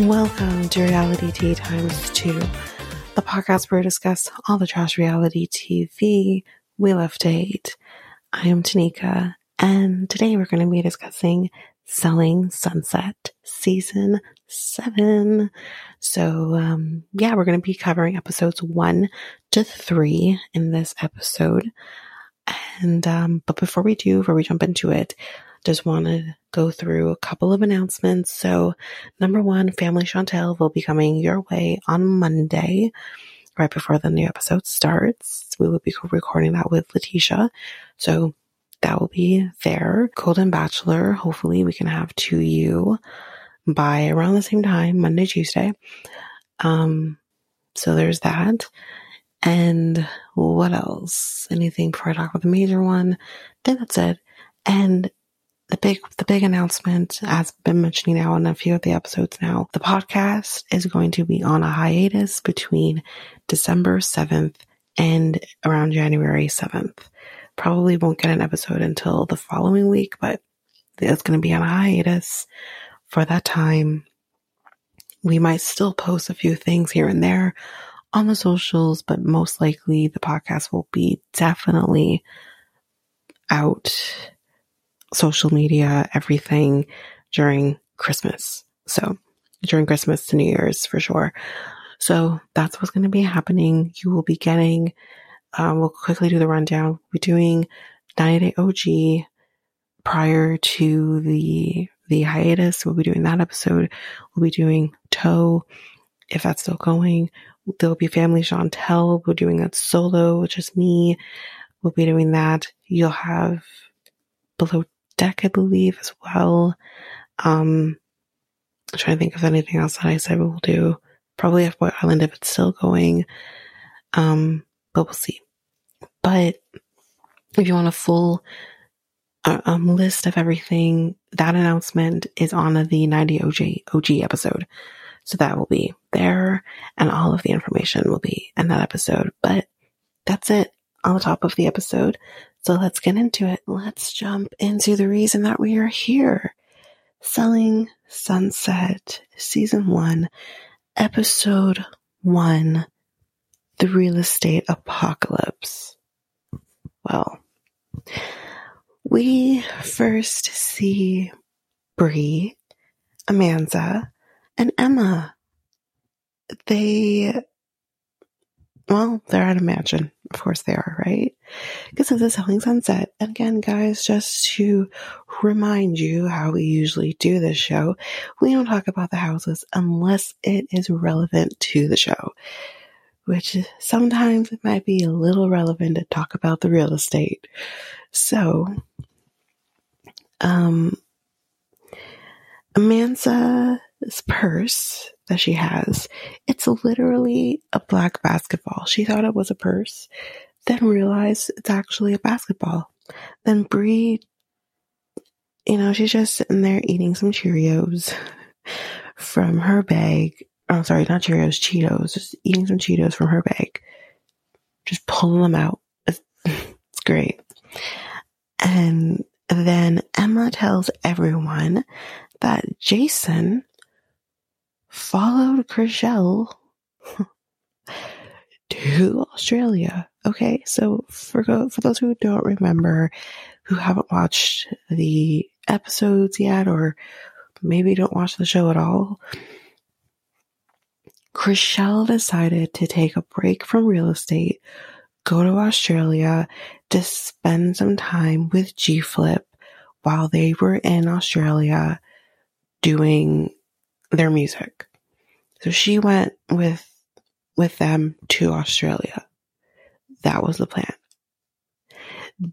Welcome to Realitea Times 2, the podcast where we discuss all the trash reality TV we love to hate. I am Tanika, and today we're going to be discussing Selling Sunset Season 7. So, um, yeah, we're going to be covering episodes 1 to 3 in this episode. And, um, but before we do, before we jump into it, just want to go through a couple of announcements. So, number one, Family Chantel will be coming your way on Monday, right before the new episode starts. We will be recording that with Letitia. So, that will be there. Golden Bachelor, hopefully, we can have to you by around the same time, Monday, Tuesday. Um, so there's that. And what else? Anything before I talk about the major one? I think that's it. And the big the big announcement, as I've been mentioning now in a few of the episodes now, the podcast is going to be on a hiatus between December 7th and around January 7th. Probably won't get an episode until the following week, but it's going to be on a hiatus for that time. We might still post a few things here and there on the socials, but most likely the podcast will be definitely out social media, everything during Christmas. So during Christmas to New Year's for sure. So that's what's going to be happening. You will be getting, um, we'll quickly do the rundown. We're doing 90 Day OG prior to the, the hiatus. We'll be doing that episode. We'll be doing Toe if that's still going. There'll be Family Chantel. We're doing that solo, is me. We'll be doing that. You'll have Below deck, I believe, as well. Um, I'm trying to think of anything else that I said we'll do. Probably F-Boy Island if it's still going. Um, but we'll see. But if you want a full uh, um, list of everything, that announcement is on the 90 OG, OG episode. So that will be there and all of the information will be in that episode. But that's it on the top of the episode. So let's get into it. Let's jump into the reason that we are here. Selling Sunset, Season 1, Episode 1, The Real Estate Apocalypse. Well, we first see Bri, Amanza, and Emma. They, well, they're at a mansion. Of course they are, right? Because it's a selling sunset. And again, guys, just to remind you how we usually do this show, we don't talk about the houses unless it is relevant to the show. Which sometimes it might be a little relevant to talk about the real estate. So, um, Amanza's purse that she has. It's literally a black basketball. She thought it was a purse, then realized it's actually a basketball. Then Bri you know, she's just sitting there eating some Cheerios from her bag. Oh, sorry, not Cheerios, Cheetos. Just eating some Cheetos from her bag. Just pulling them out. It's great. And then Emma tells everyone that Jason followed Chrishell to Australia. Okay, so for for those who don't remember, who haven't watched the episodes yet, or maybe don't watch the show at all, Chrishell decided to take a break from real estate, go to Australia to spend some time with G Flip while they were in Australia doing their music. So she went with with them to Australia. That was the plan.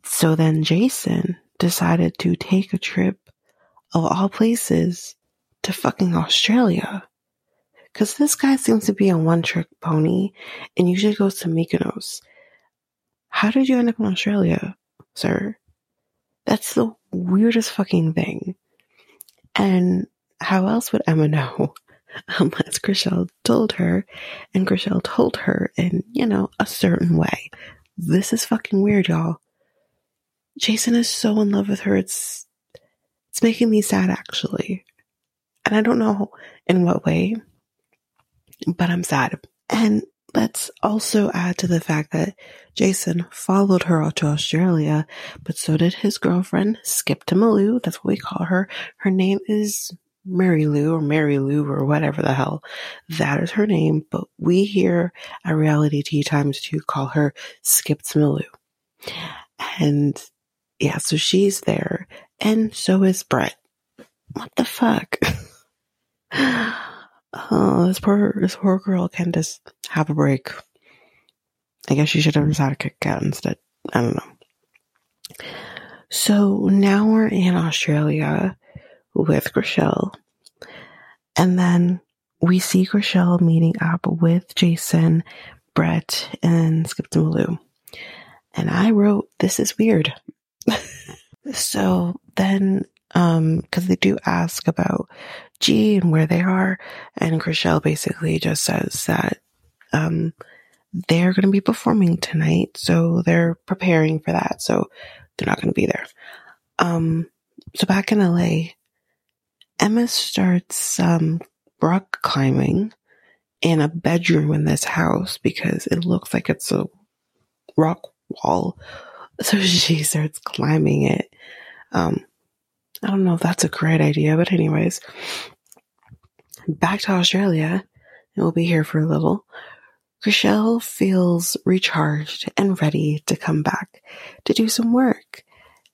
So then Jason decided to take a trip of all places to fucking Australia. Cause this guy seems to be a one trick pony and usually goes to Mykonos. How did you end up in Australia, sir? That's the weirdest fucking thing. And how else would Emma know um, unless Chrishell told her and Chrishell told her in, you know, a certain way? This is fucking weird, y'all. Jason is so in love with her. It's, it's making me sad actually. And I don't know in what way, but I'm sad. And let's also add to the fact that Jason followed her out to Australia, but so did his girlfriend, Skip to Malou. That's what we call her. Her name is Mary Lou or Mary Lou or whatever the hell. That is her name, but we here at Realitea Times 2 call her Skip to Malou. And yeah, so she's there, and so is Brett. What the fuck? oh, this poor, this poor girl can just have a break. I guess she should have just had a Kit Kat instead. I don't know. So now we're in Australia with Chrishell. And then we see Chrishell meeting up with Jason, Brett, and Skip to Malou. And I wrote, this is weird. so then, um, cause they do ask about G and where they are. And Chrishell basically just says that, um, they're going to be performing tonight. So they're preparing for that. So they're not going to be there. Um, so back in LA, Emma starts, um, rock climbing in a bedroom in this house because it looks like it's a rock wall. So she starts climbing it. Um, I don't know if that's a great idea, but anyways, back to Australia, and we'll be here for a little. Chrishell feels recharged and ready to come back to do some work.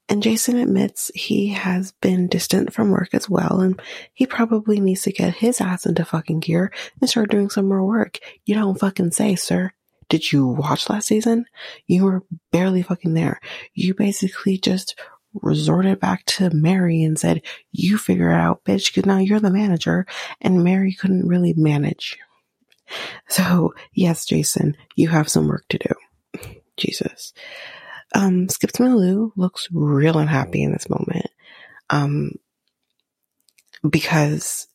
And Jason admits he has been distant from work as well, and he probably needs to get his ass into fucking gear and start doing some more work. You don't fucking say, sir. Did you watch last season? You were barely fucking there. You basically just resorted back to Mary and said, you figure it out, bitch, cause now you're the manager, and Mary couldn't really manage. So, yes, Jason, you have some work to do. Jesus. Um, Skip to Malou looks real unhappy in this moment. Um, because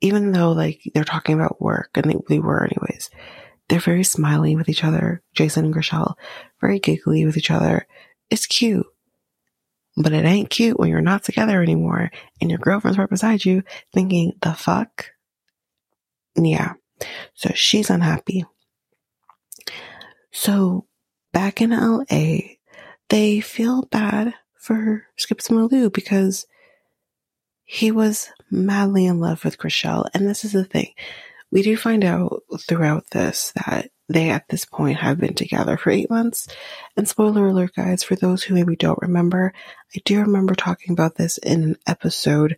even though like they're talking about work and they, they were anyways, they're very smiley with each other. Jason and Chrishell, very giggly with each other. It's cute. But it ain't cute when you're not together anymore and your girlfriend's right beside you thinking, the fuck? Yeah. So she's unhappy. So back in LA, they feel bad for Skip to Malou because he was madly in love with Chrishell. And this is the thing. We do find out throughout this that they at this point have been together for eight months. And spoiler alert, guys, for those who maybe don't remember, I do remember talking about this in an episode.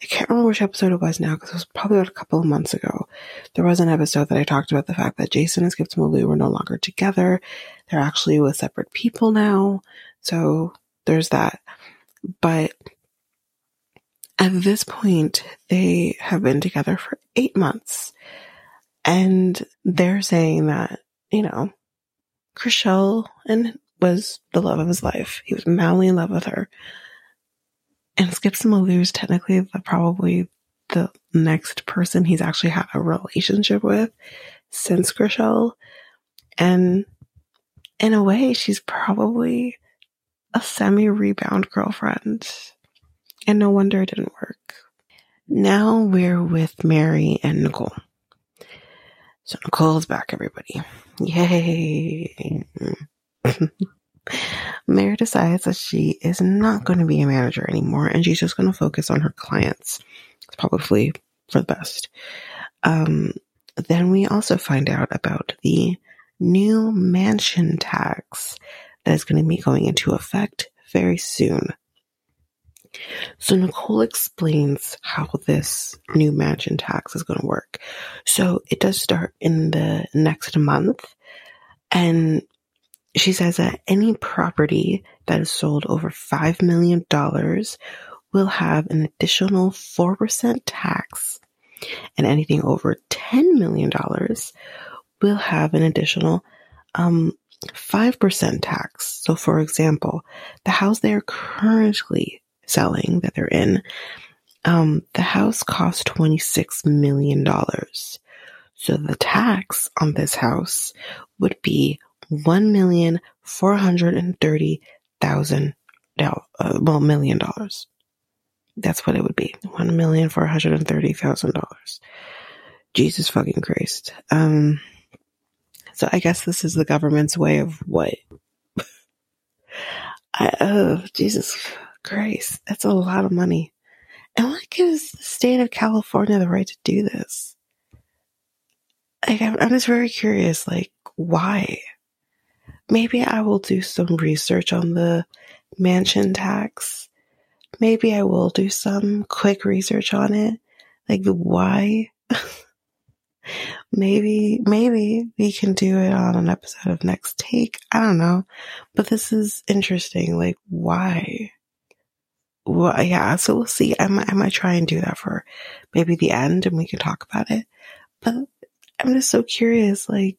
I can't remember which episode it was now because it was probably about a couple of months ago. There was an episode that I talked about the fact that Jason and Skip Malou were no longer together. They're actually with separate people now. So there's that. But at this point, they have been together for eight months. And they're saying that, you know, Chrishell and was the love of his life. He was madly in love with her. And Skip Malou is technically probably the next person he's actually had a relationship with since Chrishell. And in a way, she's probably a semi rebound girlfriend. And no wonder it didn't work. Now we're with Mary and Nicole. So Nicole's back, everybody. Yay. Mary decides that she is not going to be a manager anymore and she's just going to focus on her clients. It's probably for the best. Um, then we also find out about the new mansion tax that is going to be going into effect very soon. So Nicole explains how this new mansion tax is going to work. So it does start in the next month and she says that any property that is sold over $5 million will have an additional 4% tax, and anything over $10 million will have an additional um, 5% tax. So, for example, the house they're currently selling that they're in, um, the house costs $26 million. So the tax on this house would be one million four hundred and thirty thousand uh, well, million dollars. That's what it would be. One million four hundred and thirty thousand dollars. Jesus fucking Christ. Um, so I guess this is the government's way of what? I, oh, Jesus Christ. That's a lot of money. And what gives the state of California the right to do this? Like, I'm, I'm just very curious, like, why? Maybe I will do some research on the mansion tax. Maybe I will do some quick research on it. Like why. maybe, maybe we can do it on an episode of Next Take. I don't know. But this is interesting. Like why? Well, yeah, so we'll see. I might, I might try and do that for maybe the end and we can talk about it. But I'm just so curious, like,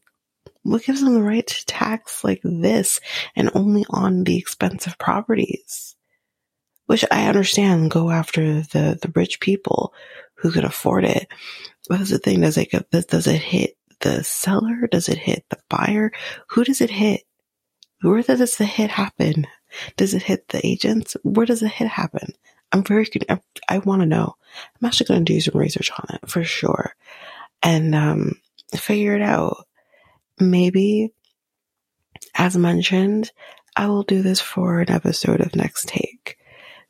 what gives them the right to tax like this and only on the expensive properties? Which I understand go after the, the rich people who can afford it. That's the thing, does it, does it hit the seller? Does it hit the buyer? Who does it hit? Where does the hit happen? Does it hit the agents? Where does the hit happen? I'm very, I, I want to know. I'm actually going to do some research on it for sure and, um, figure it out maybe, as mentioned, I will do this for an episode of Next Take.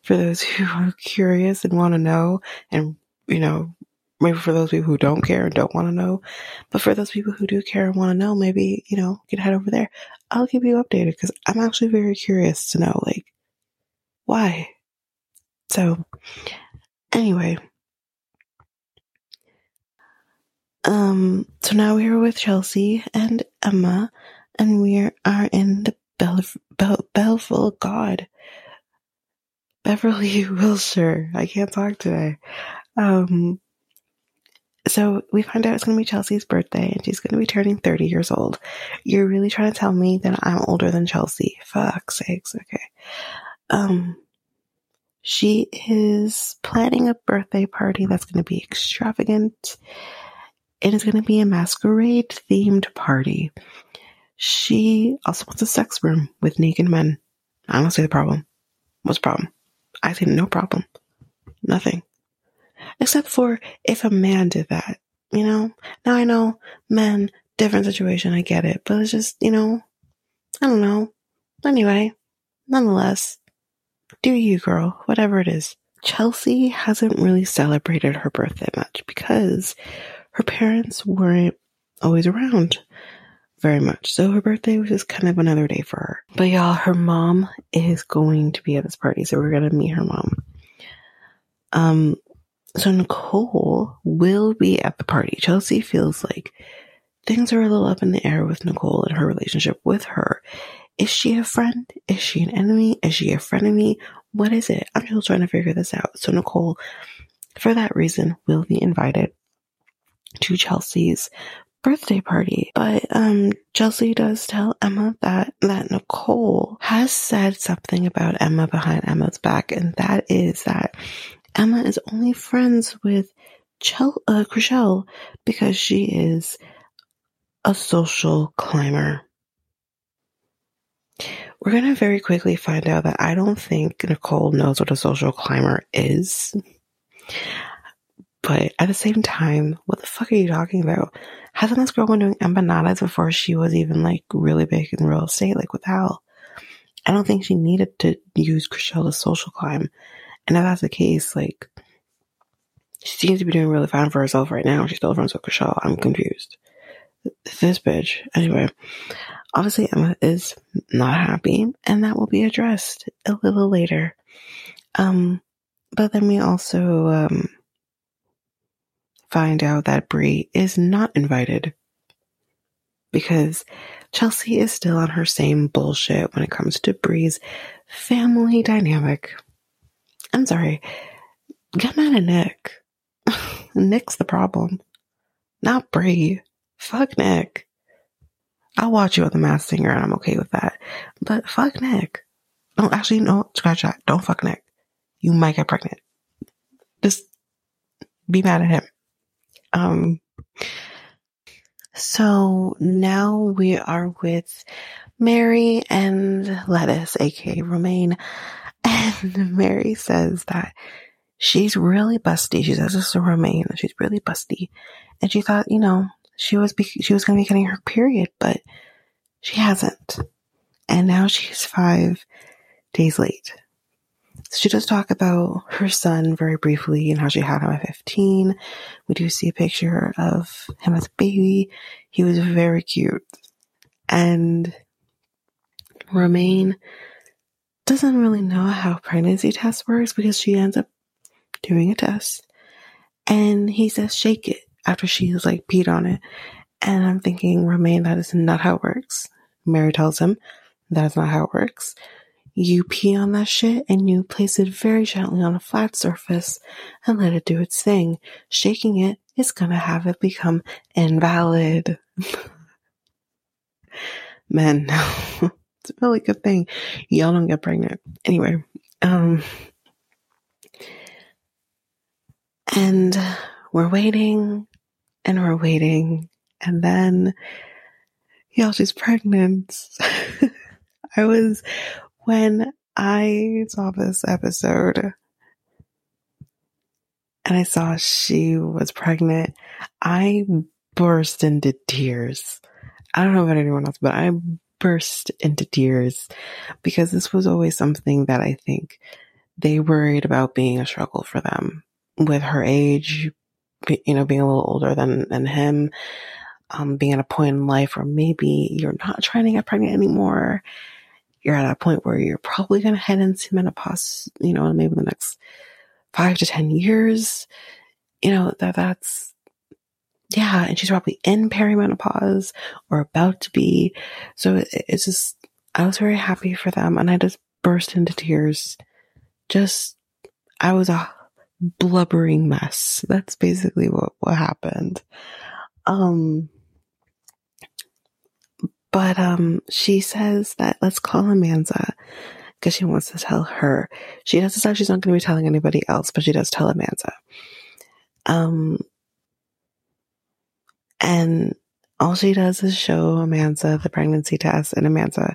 For those who are curious and want to know, and, you know, maybe for those people who don't care and don't want to know, but for those people who do care and want to know, maybe, you know, you can head over there. I'll keep you updated because I'm actually very curious to know, like, why? So, anyway, Um, so now we are with Chelsea and Emma, and we are in the Bell- Bell- Belleville God. Beverly Wilshire. I can't talk today. Um, so we find out it's going to be Chelsea's birthday and she's going to be turning 30 years old. You're really trying to tell me that I'm older than Chelsea. Fuck sakes. Okay. Um, she is planning a birthday party that's going to be extravagant it is going to be a masquerade themed party. She also wants a sex room with naked men. I don't see the problem. What's the problem? I see no problem. Nothing. Except for if a man did that, you know? Now I know men, different situation, I get it, but it's just, you know, I don't know. Anyway, nonetheless, do you, girl, whatever it is. Chelsea hasn't really celebrated her birthday much because her parents weren't always around very much. So her birthday was just kind of another day for her. But y'all, her mom is going to be at this party, so we're gonna meet her mom. Um, so Nicole will be at the party. Chelsea feels like things are a little up in the air with Nicole and her relationship with her. Is she a friend? Is she an enemy? Is she a friend frenemy? What is it? I'm still trying to figure this out. So Nicole, for that reason, will be invited to Chelsea's birthday party. But um Chelsea does tell Emma that that Nicole has said something about Emma behind Emma's back, and that is that Emma is only friends with Chel- uh, Chrishell because she is a social climber. We're going to very quickly find out that I don't think Nicole knows what a social climber is. But at the same time, what the fuck are you talking about? Hasn't this girl been doing empanadas before she was even like really big in real estate? Like what the hell? I don't think she needed to use Chrishell to social climb. And if that's the case, like she seems to be doing really fine for herself right now. She's still friends with Chrishell. I'm confused. This bitch. Anyway, obviously Emma is not happy, and that will be addressed a little later. Um, but then we also um find out that Bri is not invited because Chelsea is still on her same bullshit when it comes to Bri's family dynamic. I'm sorry. Get mad at Nick. Nick's the problem, not Bri. Fuck Nick. I'll watch you with the Masked Singer and I'm okay with that. But fuck Nick. Don't actually, no, scratch that. Don't fuck Nick. You might get pregnant. Just be mad at him. Um, so now we are with Mary and Lettuce, aka Romaine. And Mary says that she's really busty. She says this to Romain. She's really busty. And she thought, you know, she was be- she was going to be getting her period, but she hasn't. And now she's five days late. She does talk about her son very briefly and how she had him at 15. We do see a picture of him as a baby. He was very cute. And Romain doesn't really know how pregnancy test works because she ends up doing a test. And he says, shake it after she's like peed on it. And I'm thinking, Romain, that is not how it works. Mary tells him that's not how it works. You pee on that shit and you place it very gently on a flat surface and let it do its thing. Shaking it is gonna have it become invalid. Men, it's a really good thing. Y'all don't get pregnant. Anyway, um, and we're waiting and we're waiting. And then, y'all, she's pregnant. I was, when I saw this episode and I saw she was pregnant, I burst into tears. I don't know about anyone else, but I burst into tears because this was always something that I think they worried about being a struggle for them with her age, you know, being a little older than, than him, um, being at a point in life where maybe you're not trying to get pregnant anymore. You're at a point where you're probably going to head into menopause, you know, maybe the next five to 10 years, you know, that that's, yeah. And she's probably in perimenopause or about to be. So it, it's just, I was very happy for them and I just burst into tears. Just, I was a blubbering mess. That's basically what, what happened. Um, but, um, she says that let's call Amanza because she wants to tell her. She does decide she's not going to be telling anybody else, but she does tell Amanza. Um, and all she does is show Amanza the pregnancy test, and Amanza,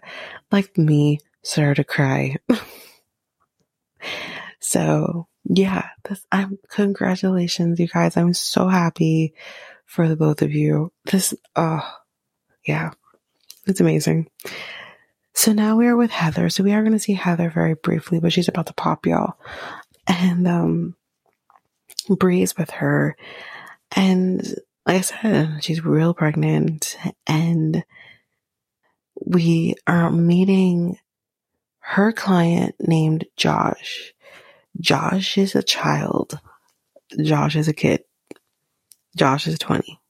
like me, started to cry. so yeah, this, I'm congratulations, you guys. I'm so happy for the both of you. This, oh, yeah, it's amazing. So now we are with Heather. So we are going to see Heather very briefly, but she's about to pop y'all. And, um, Bri's with her. And like I said, she's real pregnant and we are meeting her client named Josh. Josh is a child. Josh is a kid. Josh is 20.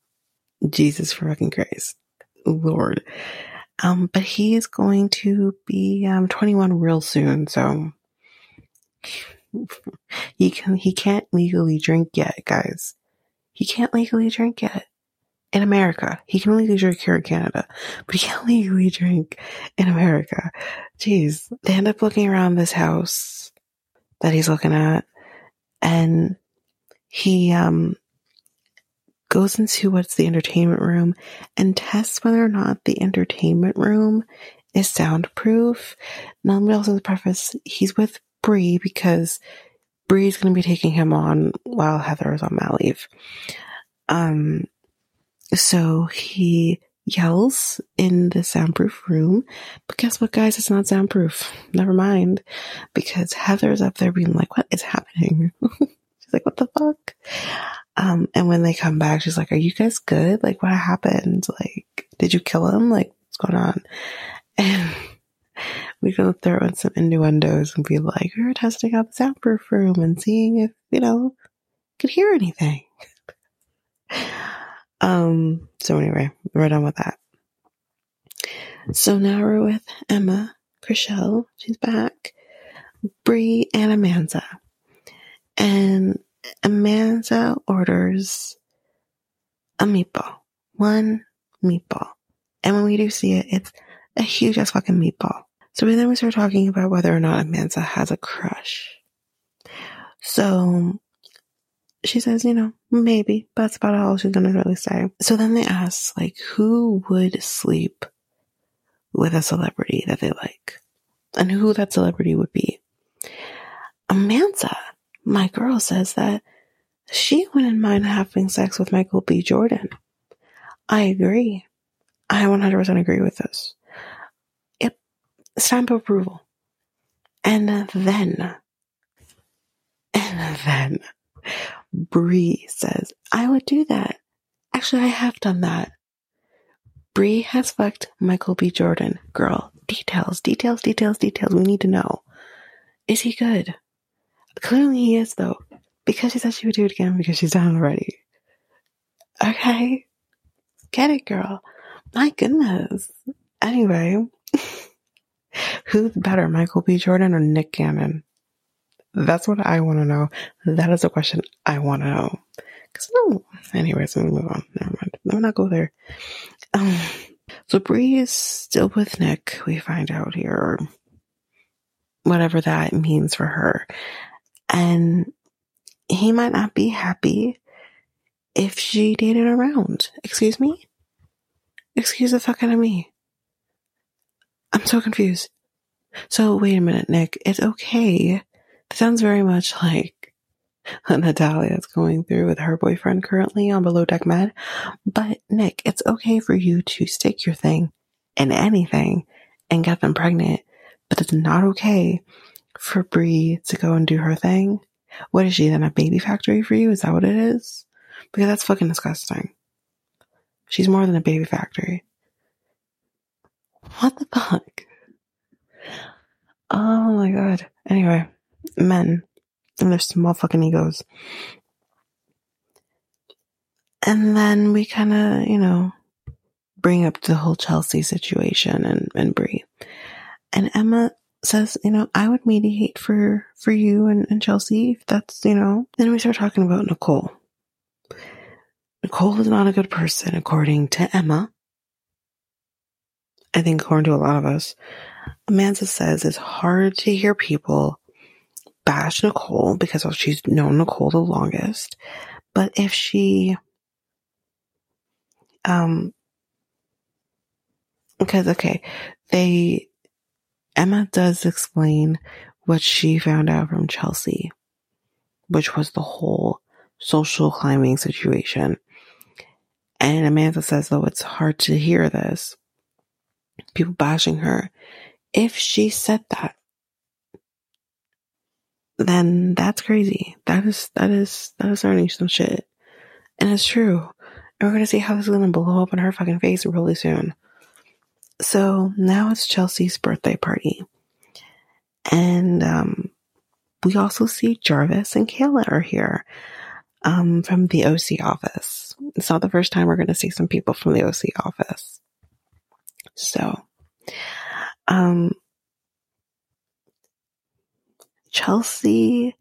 Jesus fucking Christ. Lord. Um, but he is going to be, um, 21 real soon. So he can, he can't legally drink yet, guys. He can't legally drink yet. in America. He can only drink here in Canada, but he can't legally drink in America. Jeez. They end up looking around this house that he's looking at and he, um, goes into what's the entertainment room and tests whether or not the entertainment room is soundproof. Now, let me also preface, he's with Bree because Bree's going to be taking him on while Heather is on mat leave. Um, so he yells in the soundproof room, but guess what, guys? It's not soundproof. Never mind, because Heather's up there being like, "What is happening?" like, "What the fuck?" Um, and when they come back, she's like, "Are you guys good? Like, what happened? Like, did you kill him? Like, what's going on?" And we go throw in some innuendos and be like, we were testing out the soundproof room and seeing if, you know, could hear anything. um, so anyway, we're done with that. So now we're with Emma Chrishell. She's back. Bree and Amanza. And Amanza orders a meatball. One meatball. And when we do see it, it's a huge ass fucking meatball. So then we start talking about whether or not Amanza has a crush. So she says, you know, maybe, but that's about all she's gonna really say. So then they ask, like, who would sleep with a celebrity that they like? And who that celebrity would be. Amanza, my girl, says that she wouldn't mind having sex with Michael B. Jordan. I agree. I 100% agree with this Yep. stamp of approval. And then, and then Bree says, I would do that. Actually, I have done that. Bree has fucked Michael B. Jordan. Girl, details, details, details, details. We need to know. Is he good? Clearly he is though. Because she said she would do it again because she's done already. Okay. Get it, girl. My goodness. Anyway. Who's better, Michael B. Jordan or Nick Cannon? That's what I want to know. That is a question I want to know. Cause no, anyways, we'll move on. Never mind. Let me not go there. Um, so Bree is still with Nick. We find out here, whatever that means for her, and he might not be happy if she dated around. Excuse me. Excuse the fuck out of me. I'm so confused. So wait a minute, Nick. It's okay. That sounds very much like what Natalya is going through with her boyfriend currently on Below Deck Med. But Nick, it's okay for you to stick your thing in anything and get them pregnant. But it's not okay for Bree to go and do her thing. What is she then? A baby factory for you? Is that what it is? Because that's fucking disgusting. She's more than a baby factory. What the fuck? Oh my god. Anyway, men and their small fucking egos. And then we kind of, you know, bring up the whole Chelsea situation and, and Bree. And Emma says, you know, I would mediate for, for you and, and Chelsea if that's, you know. Then we start talking about Nicole. Nicole is not a good person, according to Emma. I think according to a lot of us. Amanza says it's hard to hear people bash Nicole because she's known Nicole the longest. But if she, um, because okay, they, Emma does explain what she found out from Chelsea, which was the whole social climbing situation. And Amanza says, though, it's hard to hear this. People bashing her if she said that, then that's crazy. That is, that is, that is learning some shit. And it's true. And we're gonna see how this is gonna blow up in her fucking face really soon. So now it's Chelsea's birthday party. And, um, we also see Jarvis and Kayla are here, um, from the OC office. It's not the first time we're gonna see some people from the OC office. So, um, Chelsea's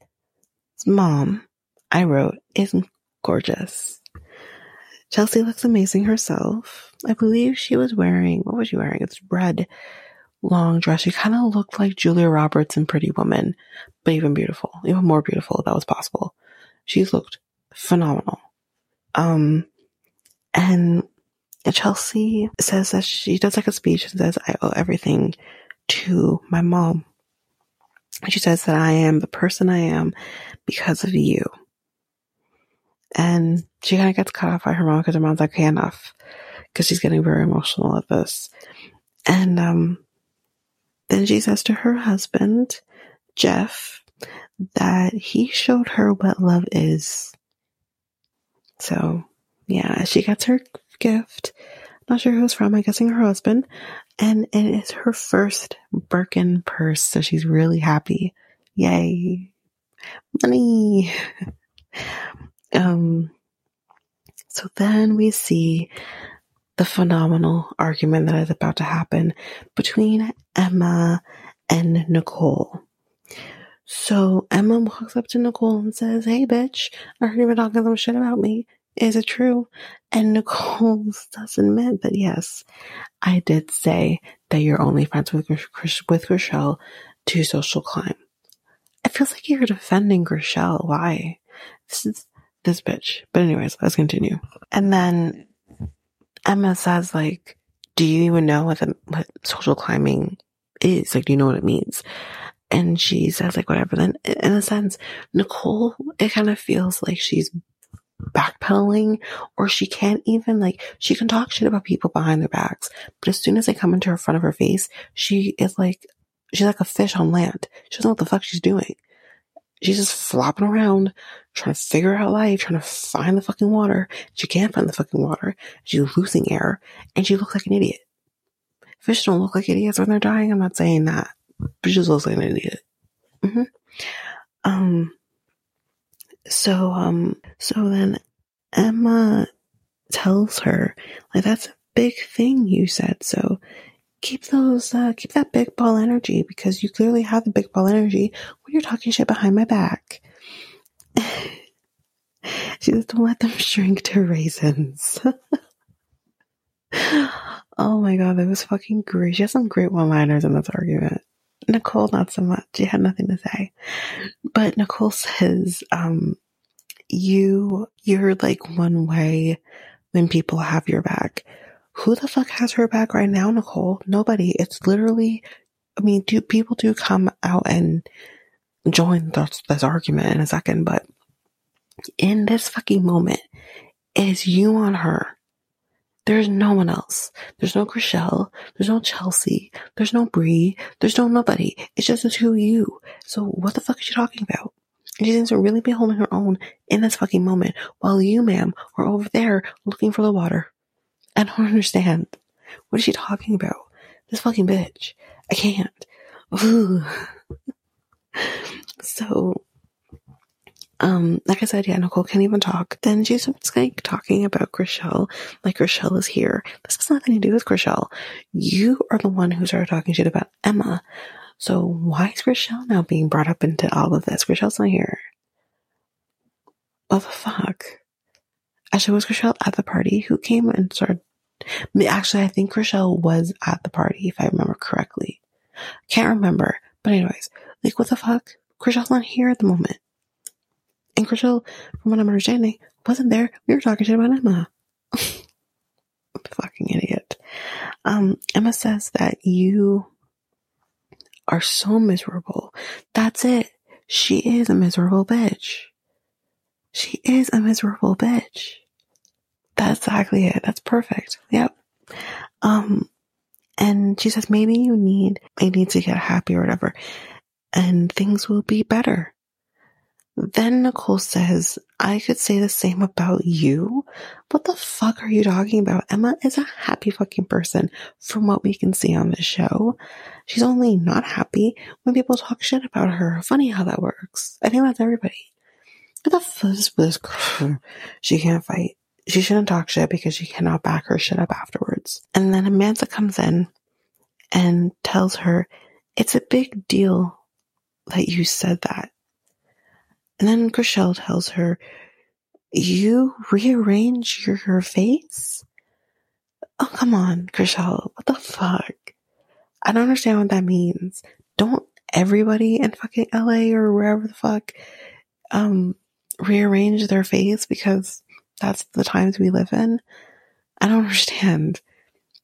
mom, I wrote, is gorgeous. Chelsea looks amazing herself. I believe she was wearing, what was she wearing? It's red long dress. She kind of looked like Julia Roberts in Pretty Woman, but even beautiful, even more beautiful if that was possible. She looked phenomenal. Um, and Chelsea says that she does like a speech and says, I owe everything to my mom. She says that I am the person I am because of you. And she kind of gets cut off by her mom because her mom's like, okay, enough. Because she's getting very emotional at this. And um, then she says to her husband, Jeff, that he showed her what love is. So, yeah, she gets her gift. Not sure who it's from. I'm guessing her husband. And it is her first Birkin purse. So she's really happy. Yay. Money. um, so then we see the phenomenal argument that is about to happen between Emma and Nicole. So Emma walks up to Nicole and says, Hey bitch, I heard you were talking some shit about me. Is it true? And Nicole does admit that yes, I did say that you're only friends with with Chrishell to social climb. It feels like you're defending Chrishell. Why? This is this bitch. But anyways, let's continue. And then Emma says like, do you even know what the, what social climbing is? Like, do you know what it means? And she says like, whatever. Then in a sense, Nicole, it kind of feels like she's backpedaling or she can't even like she can talk shit about people behind their backs but as soon as they come into her front of her face she is like she's like a fish on land she doesn't know what the fuck she's doing she's just flopping around trying to figure out life trying to find the fucking water she can't find the fucking water she's losing air and she looks like an idiot fish don't look like idiots when they're dying i'm not saying that but she just looks like an idiot mm-hmm. um so, um, so then Emma tells her, like, that's a big thing you said. So keep those, uh, keep that big ball energy because you clearly have the big ball energy when you're talking shit behind my back. She don't let them shrink to raisins. oh my god, that was fucking great. She has some great one liners in this argument. Nicole, not so much. She had nothing to say. But Nicole says, um, you, you're like one way when people have your back. Who the fuck has her back right now, Nicole? Nobody. It's literally, I mean, do people do come out and join this, this argument in a second, but in this fucking moment, it is you on her. There's no one else. There's no Chrishell. There's no Chelsea. There's no Brie. There's no nobody. It's just the two of you. So what the fuck is she talking about? she seems to really be holding her own in this fucking moment while you, ma'am, are over there looking for the water. I don't understand. What is she talking about? This fucking bitch. I can't. Ooh. So um, like I said, yeah, Nicole can't even talk. Then she starts like talking about Chrishell, like Chrishell is here. This has nothing to do with Chrishell. You are the one who started talking shit about Emma. So why is Chrishell now being brought up into all of this? Chrishell's not here. What the fuck? Actually, was Chrishell at the party? Who came and started? Actually, I think Chrishell was at the party, if I remember correctly. Can't remember. But anyways, like, what the fuck? Chrishell's not here at the moment. And Chrishell, from what I'm understanding, wasn't there. We were talking shit about Emma. fucking idiot. Um, Emma says that you are so miserable. That's it. She is a miserable bitch. She is a miserable bitch. That's exactly it. That's perfect. Yep. Um, and she says, maybe you need, I need to get happy or whatever, and things will be better. Then Nicole says, I could say the same about you. What the fuck are you talking about? Emma is a happy fucking person from what we can see on this show. She's only not happy when people talk shit about her. Funny how that works. I think that's everybody. What the fuck this? She can't fight. She shouldn't talk shit because she cannot back her shit up afterwards. And then Amanza comes in and tells her, it's a big deal that you said that. And then Chrishell tells her, You rearrange your, your face? Oh, come on, Chrishell. What the fuck? I don't understand what that means. Don't everybody in fucking LA or wherever the fuck, um, rearrange their face because that's the times we live in? I don't understand.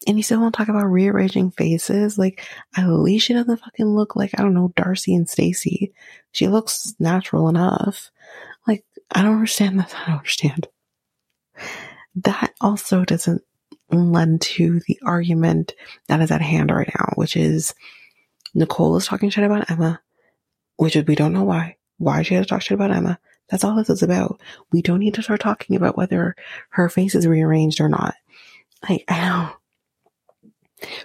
And you still want to talk about rearranging faces? Like, at least she doesn't fucking look like, I don't know, Darcey and Stacey. She looks natural enough. Like, I don't understand that. I don't understand. That also doesn't lend to the argument that is at hand right now, which is Nicole is talking shit about Emma, which we don't know why. Why she has to talk shit about Emma. That's all this is about. We don't need to start talking about whether her face is rearranged or not. Like, I know.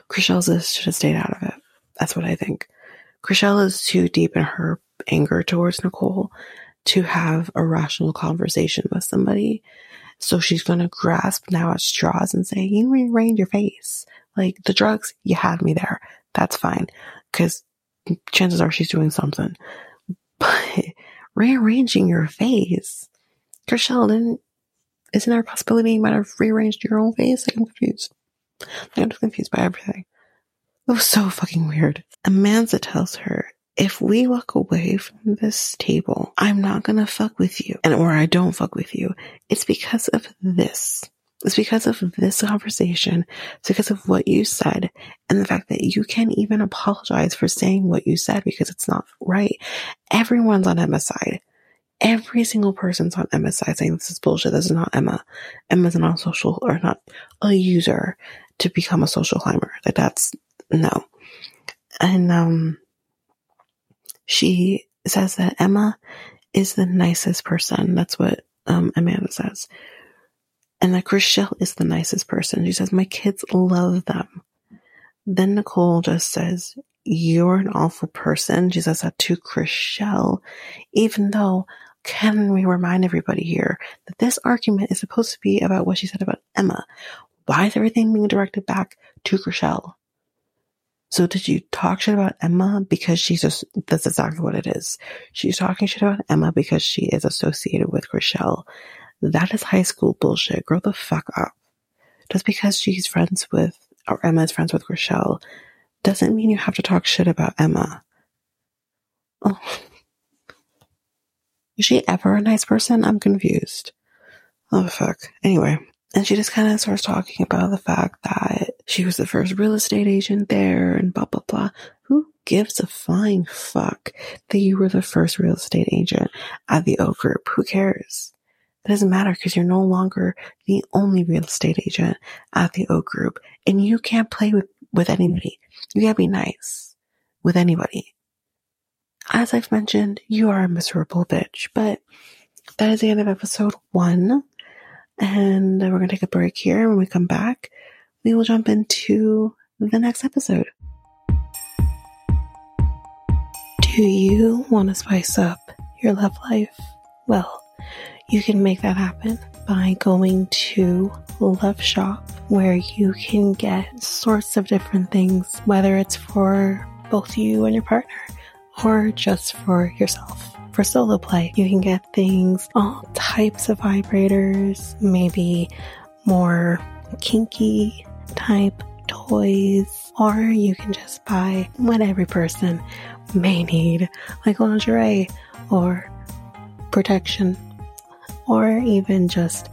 Chrishell should have stayed out of it. That's what I think. Chrishell is too deep in her anger towards Nicole to have a rational conversation with somebody. So she's going to grasp now at straws and say, you rearrange your face. Like the drugs, you had me there. That's fine. Cause chances are she's doing something. But rearranging your face, Chrishell, then isn't there a possibility you might have rearranged your own face? I'm confused. I'm just confused by everything. It was so fucking weird. Amanza tells her, if we walk away from this table, I'm not gonna fuck with you. And or I don't fuck with you. It's because of this. It's because of this conversation. It's because of what you said and the fact that you can't even apologize for saying what you said because it's not right. Everyone's on Emma's side. Every single person's on Emma's side saying this is bullshit. This is not Emma. Emma's not social or not a user to become a social climber. Like that's no. And um she says that Emma is the nicest person. That's what um Amanza says. And that Chrishell is the nicest person. She says, My kids love them. Then Nicole just says, You're an awful person. She says that to Chrishell, even though can we remind everybody here that this argument is supposed to be about what she said about Emma? Why is everything being directed back to Chrishell? So did you talk shit about Emma because she's just, that's exactly what it is. She's talking shit about Emma because she is associated with Chrishell. That is high school bullshit. Grow the fuck up. Just because she's friends with, or Emma is friends with Chrishell, doesn't mean you have to talk shit about Emma. Oh. Is she ever a nice person? I'm confused. Oh fuck. Anyway, and she just kind of starts talking about the fact that she was the first real estate agent there and blah, blah, blah. Who gives a flying fuck that you were the first real estate agent at the O Group? Who cares? It doesn't matter because you're no longer the only real estate agent at the O Group and you can't play with, with anybody. You can't be nice with anybody. As I've mentioned, you are a miserable bitch, but that is the end of episode one. And we're going to take a break here. When we come back, we will jump into the next episode. Do you want to spice up your love life? Well, you can make that happen by going to Love Shop, where you can get sorts of different things, whether it's for both you and your partner or just for yourself for solo play. You can get things, all types of vibrators, maybe more kinky type toys, or you can just buy what every person may need, like lingerie or protection, or even just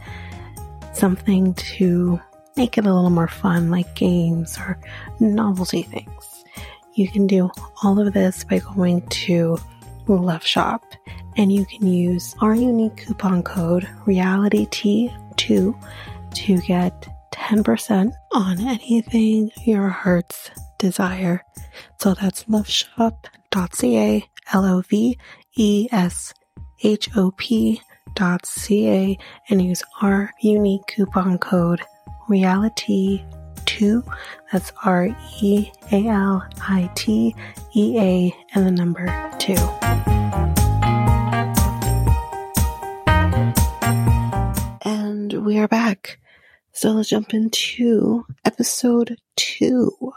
something to make it a little more fun, like games or novelty things. You can do all of this by going to Love Shop, and you can use our unique coupon code RealityT2 to get 10% on anything your hearts desire. So that's loveshop.ca, L O V E S H O P dot ca and use our unique coupon code realitea 2 that's r e a l i t e a and the number 2 and we are back. So let's jump into episode 2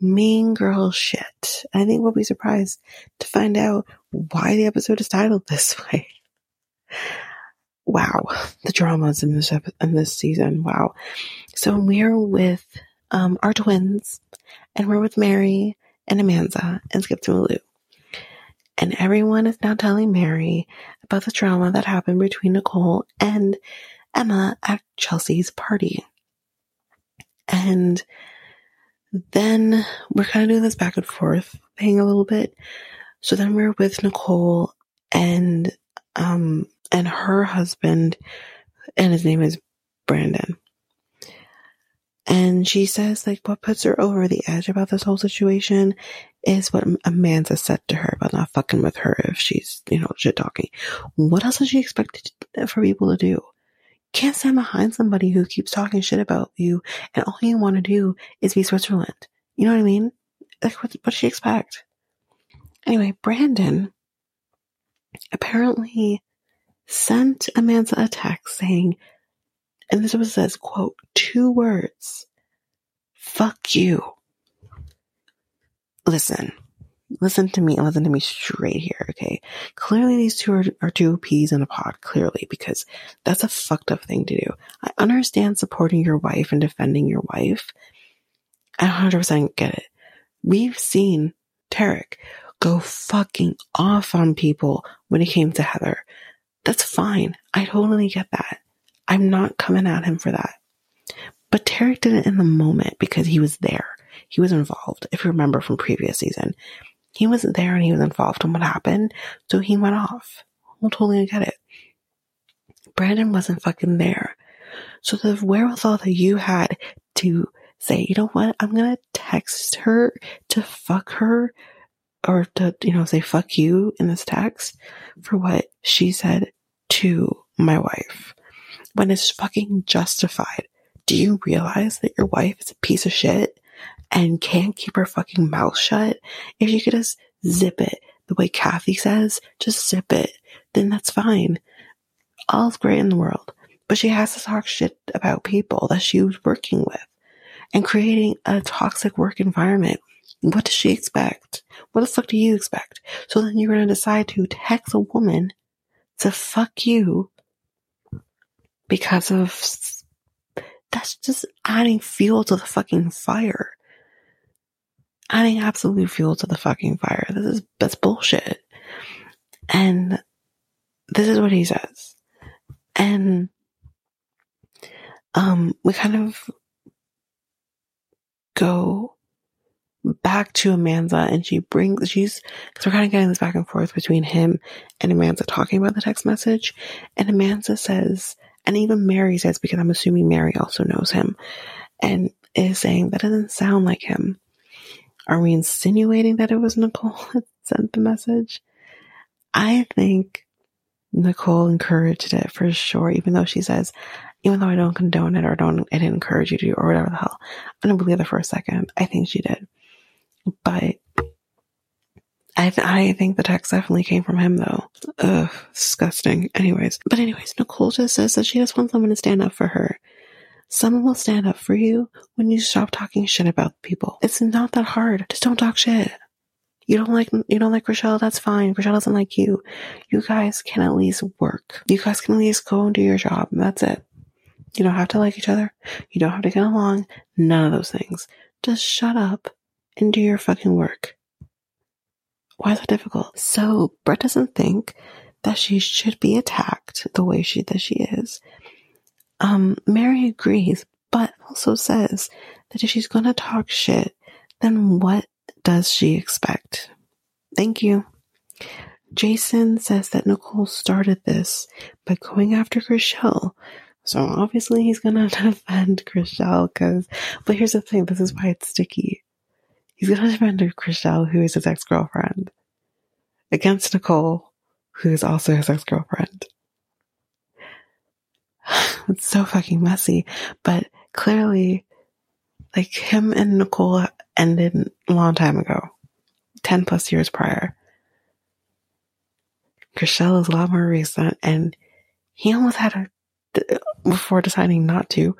mean girl shit. I think we'll be surprised to find out why the episode is titled this way wow, the dramas in this in this season. Wow. So we're with um, our twins, and we're with Mary and Amanza and Skip to Malou. And everyone is now telling Mary about the drama that happened between Nicole and Emma at Chelsea's party. And then we're kind of doing this back and forth thing a little bit. So then we're with Nicole and um and her husband and his name is Brandon. And she says like what puts her over the edge about this whole situation is what Amanza said to her about not fucking with her if she's, you know, shit talking. What else does she expect for people to do? Can't stand behind somebody who keeps talking shit about you and all you want to do is be Switzerland. You know what I mean? Like, what, what does she expect? Anyway, Brandon apparently sent Amanza a text saying, and this was says, quote, two words, fuck you. Listen, listen to me and listen to me straight here, okay? Clearly these two are, are two peas in a pod, clearly, because that's a fucked up thing to do. I understand supporting your wife and defending your wife. I 100% get it. We've seen Tarek go fucking off on people when it came to Heather. That's fine. I totally get that. I'm not coming at him for that. But Tarek did it in the moment because he was there. He was involved. If you remember from previous season, he wasn't there and he was involved in what happened. So he went off. I'll totally get it. Brandon wasn't fucking there. So the wherewithal that you had to say, you know what? I'm going to text her to fuck her or to, you know, say fuck you in this text for what she said to my wife when it's fucking justified. Do you realize that your wife is a piece of shit and can't keep her fucking mouth shut? If you could just zip it the way Kathy says, just zip it, then that's fine. All's great in the world. But she has to talk shit about people that she was working with and creating a toxic work environment what does she expect? What the fuck do you expect? So then you're going to decide to text a woman to fuck you because of that's just adding fuel to the fucking fire. Adding absolute fuel to the fucking fire. This is, that's bullshit. And this is what he says. And, um, we kind of go back to Amanza and she brings, she's, cause we're kind of getting this back and forth between him and Amanza talking about the text message. And Amanza says, and even Mary says, because I'm assuming Mary also knows him and is saying that doesn't sound like him. Are we insinuating that it was Nicole that sent the message? I think Nicole encouraged it for sure, even though she says, even though I don't condone it or don't, I didn't encourage you to, or whatever the hell. I don't believe it for a second. I think she did. But I, I think the text definitely came from him though. Ugh, disgusting. Anyways, but anyways, Nicole just says that she just wants someone to stand up for her. Someone will stand up for you when you stop talking shit about people. It's not that hard. Just don't talk shit. You don't like you don't like Chrishell, that's fine. Chrishell doesn't like you. You guys can at least work. You guys can at least go and do your job. That's it. You don't have to like each other. You don't have to get along. None of those things. Just shut up and do your fucking work. Why is that difficult? So Brett doesn't think that she should be attacked the way she that she is. Um, Mary agrees, but also says that if she's gonna talk shit, then what does she expect? Thank you. Jason says that Nicole started this by going after Chrishell. So obviously he's gonna defend Chrishell because, but here's the thing, this is why it's sticky. He's going to defend Chrishell, who is his ex girlfriend, against Nicole, who is also his ex girlfriend. It's so fucking messy, but clearly, like him and Nicole ended a long time ago, 10 plus years prior. Chrishell is a lot more recent, and he almost had a, before deciding not to,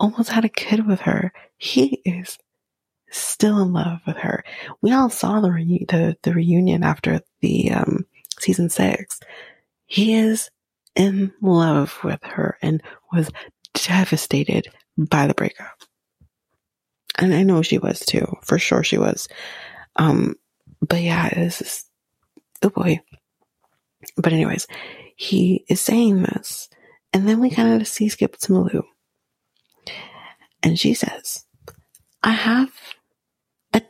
almost had a kid with her. He is still in love with her. We all saw the the, the reunion after the um, season six. He is in love with her and was devastated by the breakup. And I know she was too. For sure she was. Um, but yeah, this is, oh boy. But anyways, he is saying this. And then we kind of see Skip to Malou. And she says, I have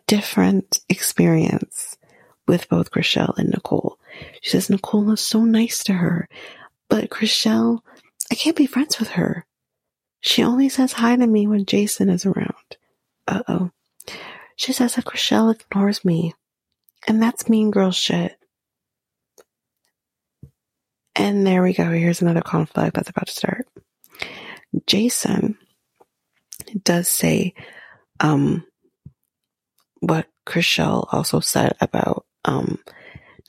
different experience with both Chrishell and Nicole. She says Nicole is so nice to her, but Chrishell, I can't be friends with her. She only says hi to me when Jason is around. Uh oh. She says that Chrishell ignores me. And that's mean girl shit. And there we go. Here's another conflict that's about to start. Jason does say um, what Chrishell also said about um,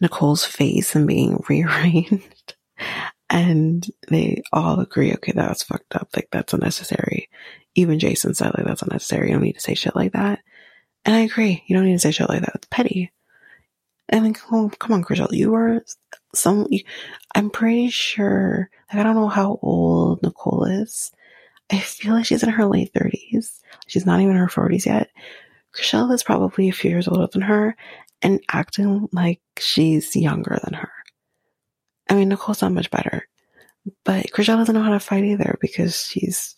Nicole's face and being rearranged. and they all agree, okay, that was fucked up. Like, that's unnecessary. Even Jason said, like, that's unnecessary. You don't need to say shit like that. And I agree. You don't need to say shit like that. It's petty. I mean, come on, come on, Chrishell. You are some, I'm pretty sure, like, I don't know how old Nicole is. I feel like she's in her late 30s. She's not even in her 40s yet. Chrishell is probably a few years older than her and acting like she's younger than her. I mean, Nicole's not much better, but Chrishell doesn't know how to fight either because she's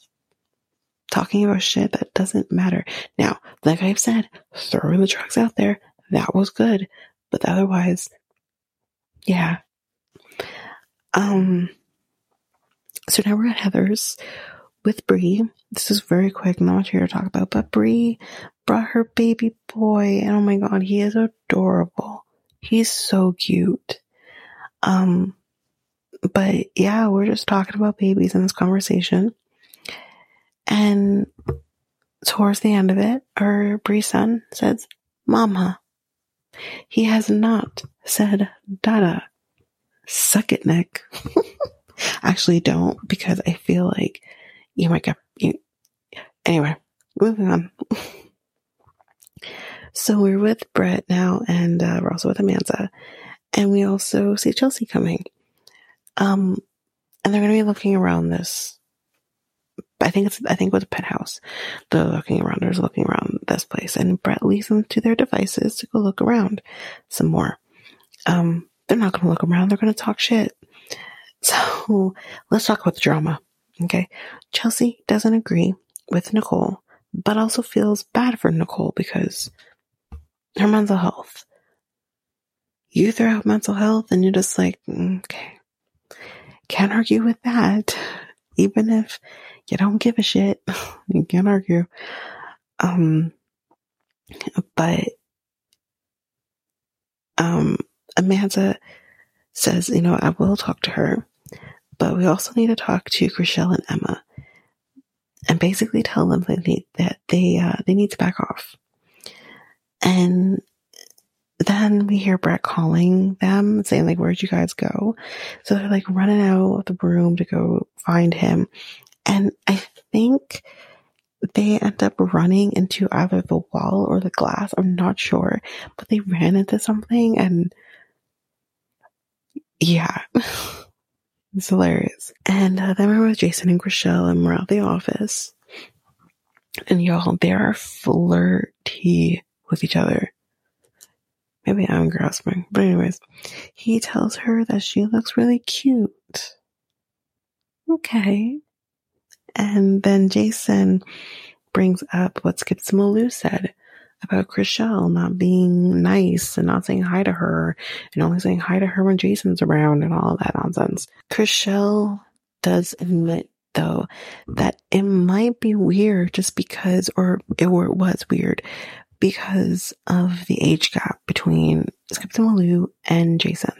talking about shit that doesn't matter. Now, like I've said, throwing the trucks out there, that was good, but otherwise, yeah. Um, so now we're at Heather's with Bre. This is very quick, not much here to talk about, but Bre brought her baby boy, and oh my god, he is adorable. He's so cute. Um, but yeah, we're just talking about babies in this conversation. And towards the end of it, her Bre's son says, Mama. He has not said Dada. Suck it, Nick. Actually, don't because I feel like you might get you. Anyway, moving on. so we're with Brett now, and uh, we're also with Amanza, and we also see Chelsea coming. Um, and they're going to be looking around this. I think it's I think it was a penthouse. They're looking around. They're looking around this place, and Brett leads them to their devices to go look around some more. Um, they're not going to look around. They're going to talk shit. So let's talk about the drama. Okay. Chelsea doesn't agree with Nicole, but also feels bad for Nicole because her mental health. You throw out mental health and you're just like, mm, okay, can't argue with that. Even if you don't give a shit, you can't argue. Um, but, um, Amanza says, you know, I will talk to her but we also need to talk to Chrishell and Emma and basically tell them that they, that they, uh, they need to back off. And then we hear Brett calling them saying like, where'd you guys go? So they're like running out of the room to go find him. And I think they end up running into either the wall or the glass. I'm not sure, but they ran into something and yeah. It's hilarious. And uh, then we're with Jason and Chrishell and we're at the office. And y'all, they are flirty with each other. Maybe I'm grasping. But anyways, he tells her that she looks really cute. Okay. And then Jason brings up what Skip Malou said about Chrishell not being nice and not saying hi to her and only saying hi to her when Jason's around and all that nonsense. Chrishell does admit though that it might be weird just because or it, or it was weird because of the age gap between Skip Malou and Jason.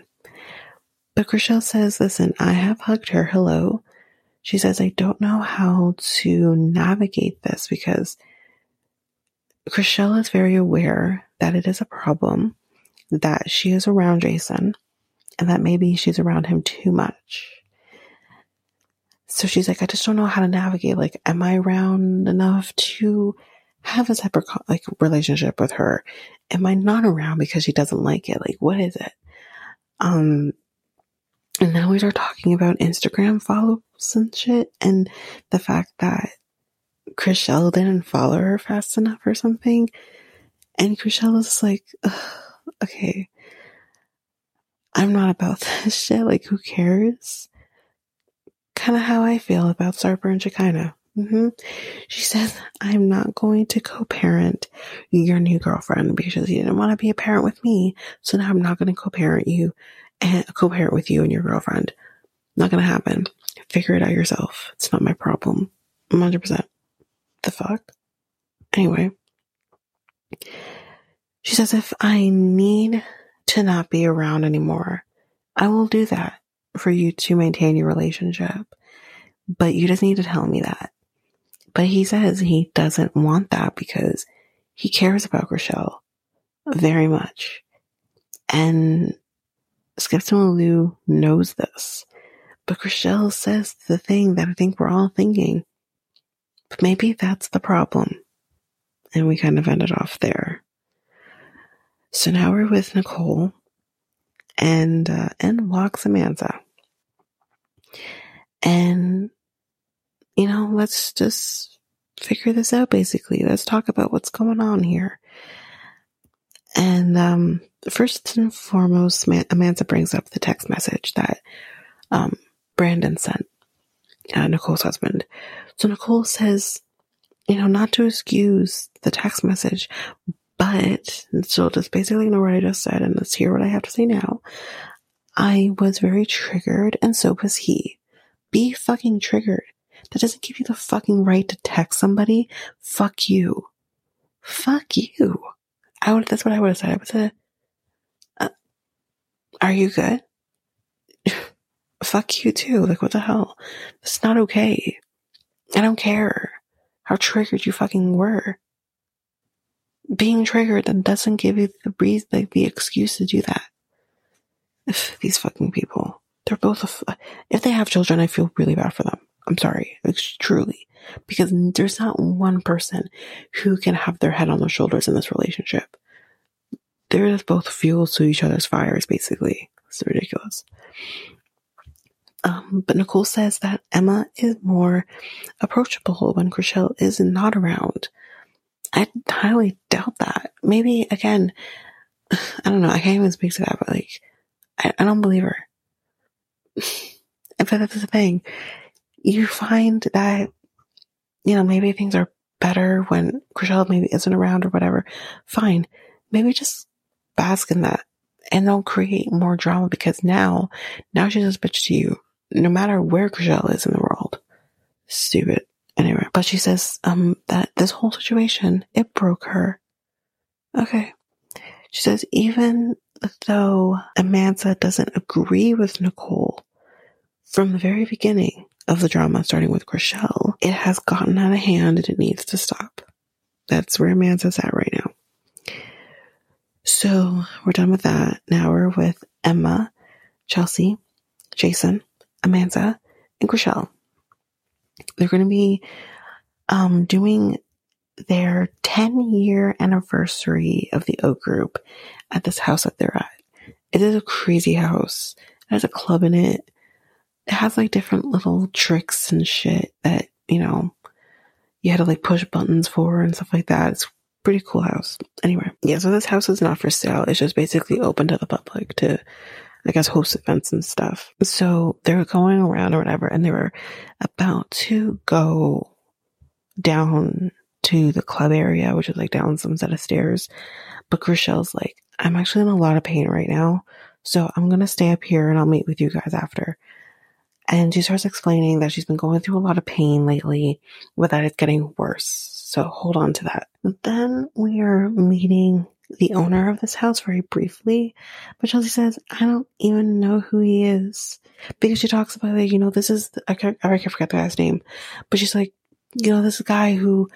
But Chrishell says, listen, I have hugged her. Hello. She says, I don't know how to navigate this because Chrishell is very aware that it is a problem, that she is around Jason, and that maybe she's around him too much. So she's like, I just don't know how to navigate. Like, am I around enough to have a separate like relationship with her? Am I not around because she doesn't like it? Like, what is it? Um, And now we start talking about Instagram follows and shit and the fact that Chrishell didn't follow her fast enough or something. And Chrishell is like, okay, I'm not about this shit. Like, who cares? Kind of how I feel about Sarper and Shekinah. Mm-hmm. She says, I'm not going to co parent your new girlfriend because you didn't want to be a parent with me. So now I'm not going to co parent you and co parent with you and your girlfriend. Not going to happen. Figure it out yourself. It's not my problem. 100%. The fuck? Anyway. She says, if I need to not be around anymore, I will do that for you to maintain your relationship. But you just need to tell me that. But he says he doesn't want that because he cares about Chrishell very much. And Skepta Lou knows this. But Chrishell says the thing that I think we're all thinking. Maybe that's the problem. And we kind of ended off there. So now we're with Nicole and, uh, and walks Samantha. And, you know, let's just figure this out basically. Let's talk about what's going on here. And, um, first and foremost, Amanza brings up the text message that, um, Brandon sent, uh, Nicole's husband. So Nicole says, you know, not to excuse the text message, but so just basically know what I just said, and let's hear what I have to say now. I was very triggered, and so was he. Be fucking triggered. That doesn't give you the fucking right to text somebody. Fuck you. Fuck you. I would. That's what I would have said. I would say, uh, "Are you good?" Fuck you too. Like what the hell? It's not okay. I don't care how triggered you fucking were being triggered doesn't give you the reason, like the excuse to do that. If these fucking people, they're both, if they have children, I feel really bad for them. I'm sorry, it's truly, because there's not one person who can have their head on their shoulders in this relationship. They're just both fuels to each other's fires, basically. It's ridiculous. Um, but Nicole says that Emma is more approachable when Chrishell is not around. I highly doubt that. Maybe again, I don't know. I can't even speak to that, but like, I, I don't believe her. but that's the thing. You find that, you know, maybe things are better when Chrishell maybe isn't around or whatever. Fine. Maybe just bask in that and don't create more drama because now, now she's a bitch to you, no matter where Chrishell is in the world. Stupid. Anyway, but she says um that this whole situation it broke her. Okay. She says even though Amanza doesn't agree with Nicole from the very beginning of the drama, starting with Chrishell, it has gotten out of hand and it needs to stop. That's where Amanza's at right now. So we're done with that. Now we're with Emma, Chelsea, Jason, Amanza, and Chrishell. They're going to be um, doing their 10 year anniversary of the O Group at this house that they're at. It is a crazy house. It has a club in it. It has like different little tricks and shit that, you know, you had to like push buttons for and stuff like that. It's pretty cool house. Anyway, yeah, so this house is not for sale. It's just basically open to the public to I guess, host events and stuff. So they were going around or whatever, and they were about to go down to the club area, which is like down some set of stairs. But Chrishell's like, I'm actually in a lot of pain right now. So I'm going to stay up here and I'll meet with you guys after. And she starts explaining that she's been going through a lot of pain lately, but that it's getting worse. So hold on to that. Then we are meeting the owner of this house very briefly, but Chelsea says, I don't even know who he is. Because she talks about like, you know, this is, the, I can't, I can't forget the guy's name, but she's like, you know, this guy who,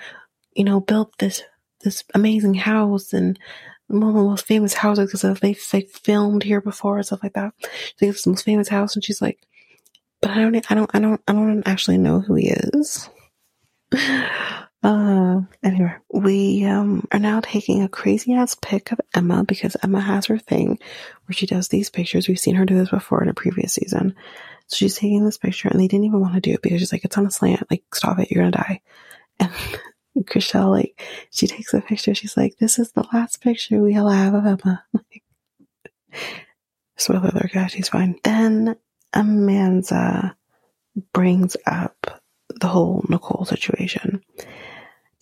you know, built this, this amazing house and one of the most famous houses because they, they filmed here before and stuff like that. She's like, it's the most famous house. And she's like, but I don't, I don't, I don't, I don't actually know who he is. Uh, anyway, we um, are now taking a crazy ass pic of Emma because Emma has her thing where she does these pictures. We've seen her do this before in a previous season. So she's taking this picture and they didn't even want to do it because she's like, it's on a slant. Like, stop it. You're to die. And Chrishell, like, she takes a picture. She's like, this is the last picture we'll have of Emma. Like, spoiler alert, guys, she's fine. Then Amanza brings up the whole Nicole situation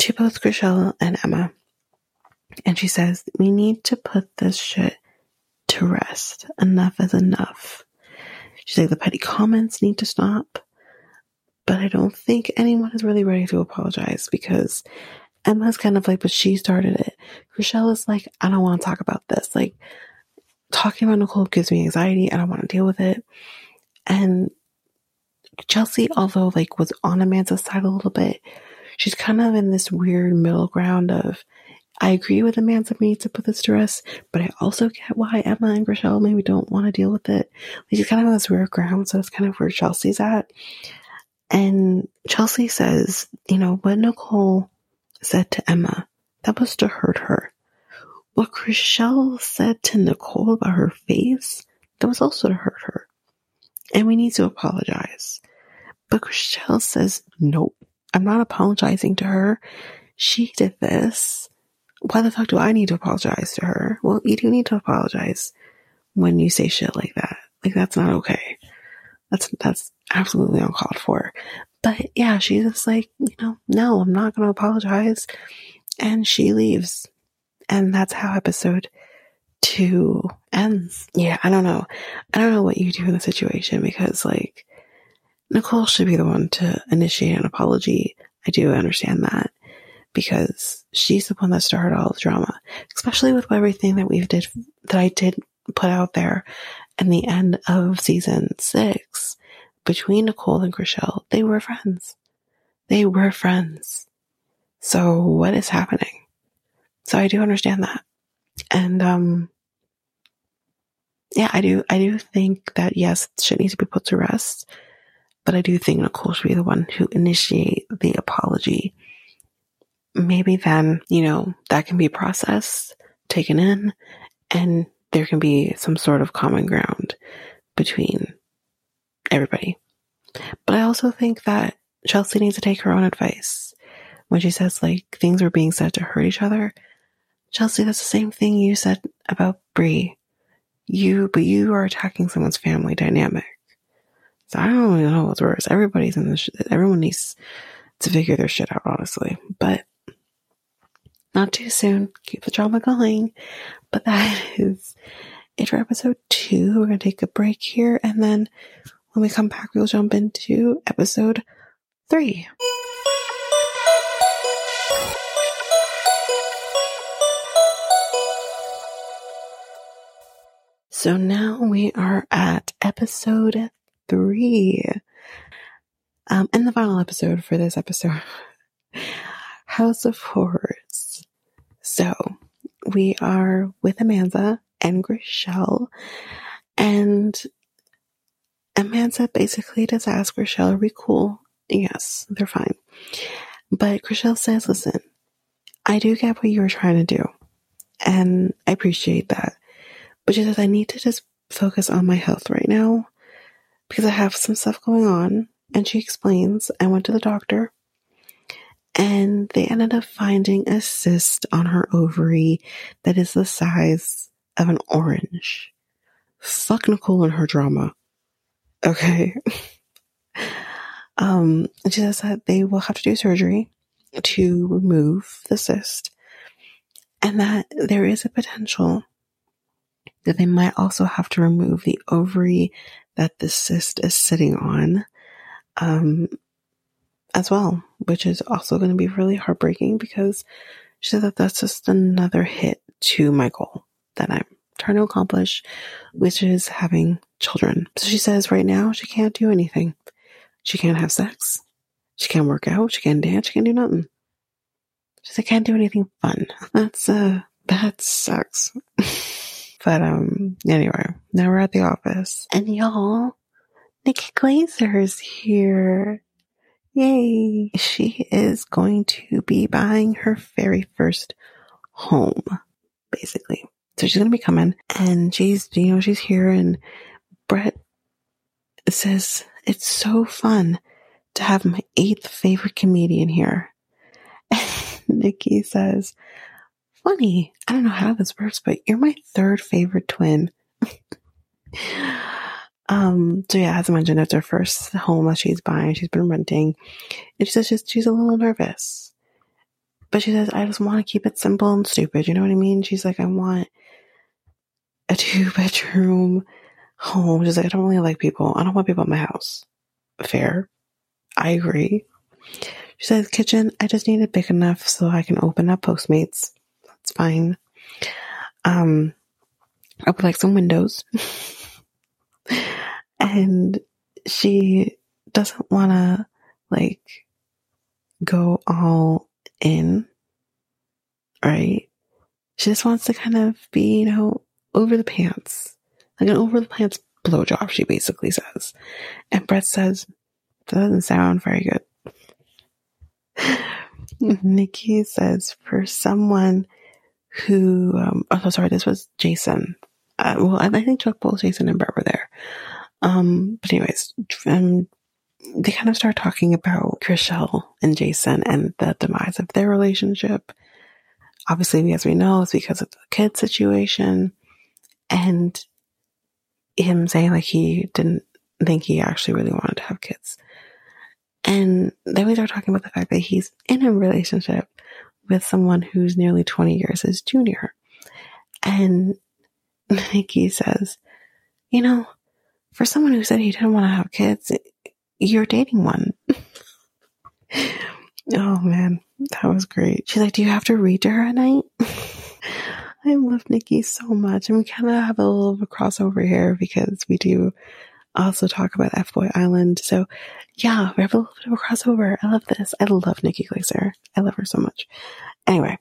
to both Chrishell and Emma. And she says, we need to put this shit to rest. Enough is enough. She's like, the petty comments need to stop. But I don't think anyone is really ready to apologize because Emma's kind of like, but she started it. Chrishell is like, I don't want to talk about this. Like, talking about Nicole gives me anxiety. I don't want to deal with it. And Chelsea, although like was on Amanza's side a little bit, she's kind of in this weird middle ground of I agree with Amanza me to put this to rest, but I also get why Emma and Chrishell maybe don't want to deal with it. Like she's kind of on this weird ground, so it's kind of where Chelsea's at. And Chelsea says, you know, what Nicole said to Emma, that was to hurt her. What Chrishell said to Nicole about her face, that was also to hurt her. And we need to apologize. But Chrishell says, nope, I'm not apologizing to her. She did this. Why the fuck do I need to apologize to her? Well, you do need to apologize when you say shit like that. Like that's not okay. That's that's absolutely uncalled for. But yeah, she's just like, you know, no, I'm not gonna apologize. And she leaves. And that's how episode two ends. Yeah, I don't know. I don't know what you do in the situation because like Nicole should be the one to initiate an apology. I do understand that because she's the one that started all the drama, especially with everything that we've did that I did put out there in the end of season six between Nicole and Chrishell. They were friends. They were friends. So what is happening? So I do understand that. And, um, yeah, I do, I do think that yes, shit needs to be put to rest. But I do think Nicole should be the one who initiate the apology. Maybe then, you know, that can be processed, taken in, and there can be some sort of common ground between everybody. But I also think that Chelsea needs to take her own advice. When she says like things were being said to hurt each other, Chelsea, that's the same thing you said about Bre. You, but you are attacking someone's family dynamic. I don't really know what's worse. Everybody's in this. Everyone needs to figure their shit out, honestly. But not too soon. Keep the drama going. But that is it for episode two. We're gonna take a break here, and then when we come back, we'll jump into episode three. So now we are at episode three. Um, and the final episode for this episode House of Horrors. So we are with Amanza and Chrishell, and Amanza basically does ask Chrishell, Are we cool? Yes, they're fine. But Chrishell says, Listen, I do get what you were trying to do, and I appreciate that. But she says, I need to just focus on my health right now because I have some stuff going on. And she explains, I went to the doctor and they ended up finding a cyst on her ovary that is the size of an orange. Fuck Nicole and her drama. Okay. um, she says that they will have to do surgery to remove the cyst and that there is a potential that they might also have to remove the ovary that the cyst is sitting on um, as well, which is also going to be really heartbreaking because she said that that's just another hit to my goal that I'm trying to accomplish, which is having children. So she says right now she can't do anything. She can't have sex. She can't work out. She can't dance. She can't do nothing. She said, can't do anything fun. That's, uh, that sucks. But um, anyway, now we're at the office, and y'all, Nikki Glaser is here. Yay! She is going to be buying her very first home, basically. So she's going to be coming and she's, you know, she's here and Brett says, it's so fun to have my eighth favorite comedian here. Nikki says, funny. I don't know how this works, but you're my third favorite twin. um, so yeah, as I mentioned, it's her first home that she's buying. She's been renting. And she says she's, she's a little nervous. But she says, I just want to keep it simple and stupid. You know what I mean? She's like, I want a two bedroom home. She's like, I don't really like people. I don't want people in my house. Fair. I agree. She says, kitchen, I just need it big enough so I can open up Postmates. Fine. Um, I would like some windows. and she doesn't want to like go all in, right? She just wants to kind of be, you know, over the pants, like an over the pants blowjob, she basically says. And Brett says, that doesn't sound very good. Nikki says, for someone who, um, oh, sorry, this was Jason. Uh, well, I, I think Chuck both Jason and Brett were there. Um, but anyways, um, they kind of start talking about Chrishell and Jason and the demise of their relationship. Obviously, as we know, it's because of the kid situation and him saying like he didn't think he actually really wanted to have kids. And then we start talking about the fact that he's in a relationship with someone who's nearly 20 years his junior. And Nikki says, you know, for someone who said he didn't want to have kids, you're dating one. oh man, that was great. She's like, do you have to read to her at night? I love Nikki so much. And we kind of have a little of a crossover here because we do also talk about F Boy Island. So yeah, we have a little bit of a crossover. I love this. I love Nikki Glaser. I love her so much. Anyway,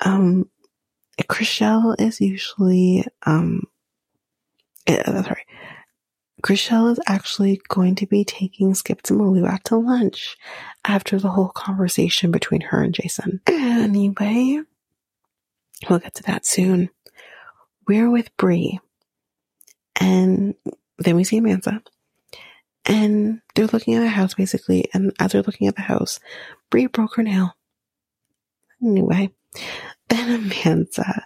um, Chrishell is usually, um, uh, sorry, Chrishell is actually going to be taking Skip to Malou out to lunch after the whole conversation between her and Jason. Anyway, we'll get to that soon. We're with Bre, and then we see Amanza, and they're looking at a house basically. And as they're looking at the house, Bre broke her nail. Anyway, then Amanza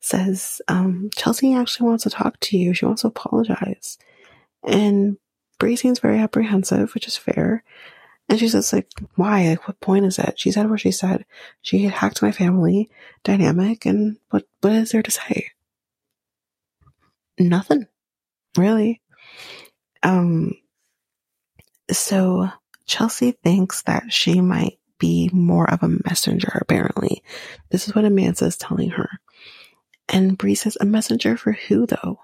says, um, Chelsea actually wants to talk to you. She wants to apologize. And Bre seems very apprehensive, which is fair. And she says, like, why? Like, what point is it? She said what she said. She had hacked my family dynamic, and what, what is there to say? Nothing. Really. Um, so Chelsea thinks that she might be more of a messenger, apparently. This is what Amanza is telling her. And Bre says, a messenger for who though?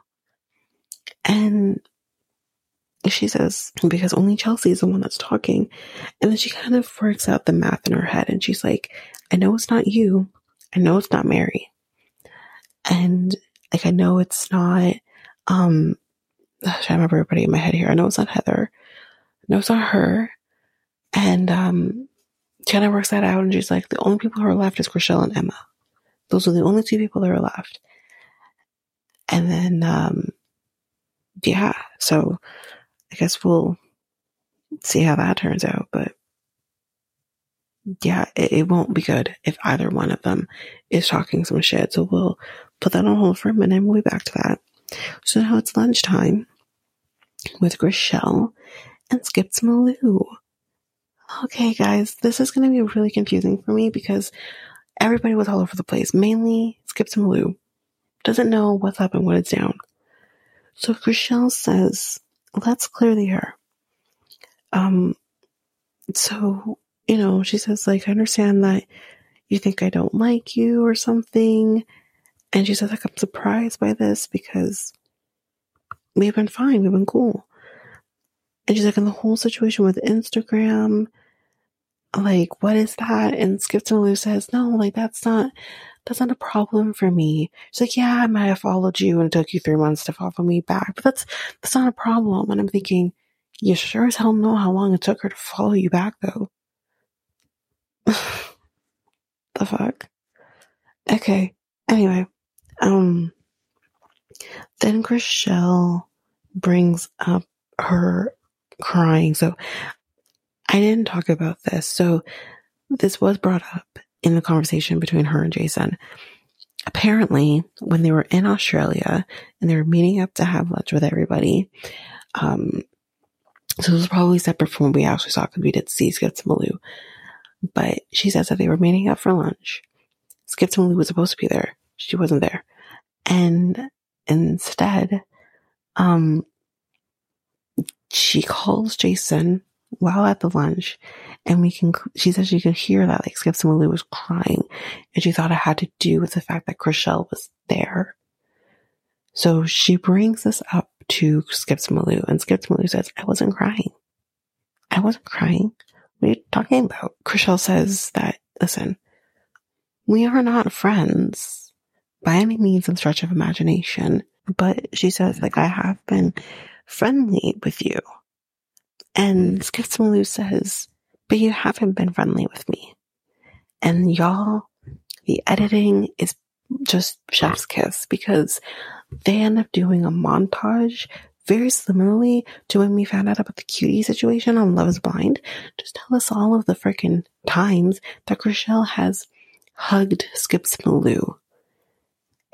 And she says, because only Chelsea is the one that's talking. And then she kind of works out the math in her head and she's like, I know it's not you. I know it's not Mary. And like, I know it's not, um, I remember everybody in my head here. I know it's not Heather. I know it's not her. And, um, of works that out and she's like, the only people who are left is Chrishell and Emma. Those are the only two people that are left. And then, um, yeah, so I guess we'll see how that turns out. But yeah, it, it, won't be good if either one of them is talking some shit. So we'll put that on hold for a minute and we'll be back to that. So now it's lunchtime with Chrishell and Skip Malou. Okay, guys, this is going to be really confusing for me because everybody was all over the place. Mainly Skip Malou doesn't know what's up and what is down. So Chrishell says let's clear the air. Um, so, you know, she says, like, I understand that you think I don't like you or something. And she says, like, I'm surprised by this because we've been fine. We've been cool. And she's like, in the whole situation with Instagram, like, what is that? And Skip to Lou says, no, like, that's not, that's not a problem for me. She's like, yeah, I might have followed you and it took you three months to follow me back, but that's, that's not a problem. And I'm thinking, You sure as hell know how long it took her to follow you back, though. the fuck? Okay. Anyway, um, then Chrishell brings up her crying. So I didn't talk about this. So this was brought up in the conversation between her and Jason. Apparently, when they were in Australia and they were meeting up to have lunch with everybody, um, so it was probably separate from what we actually saw because we did see Skips Malou. But she says that they were meeting up for lunch. Skips Malou was supposed to be there. She wasn't there. And instead, um, she calls Jason while at the lunch and we can, she said she could hear that like Skips was crying and she thought it had to do with the fact that Chrishell was there. So she brings this up to Skips Malou and Skips Malou says, I wasn't crying. I wasn't crying. What are you talking about? Chrishell says that, listen, we are not friends by any means and stretch of imagination, but she says, like, I have been friendly with you. And Skips Malou says, but you haven't been friendly with me. And y'all, the editing is just chef's kiss because they end up doing a montage very similarly to when we found out about the cutie situation on Love is Blind. Just tell us all of the freaking times that Chrishell has hugged Skips Malou.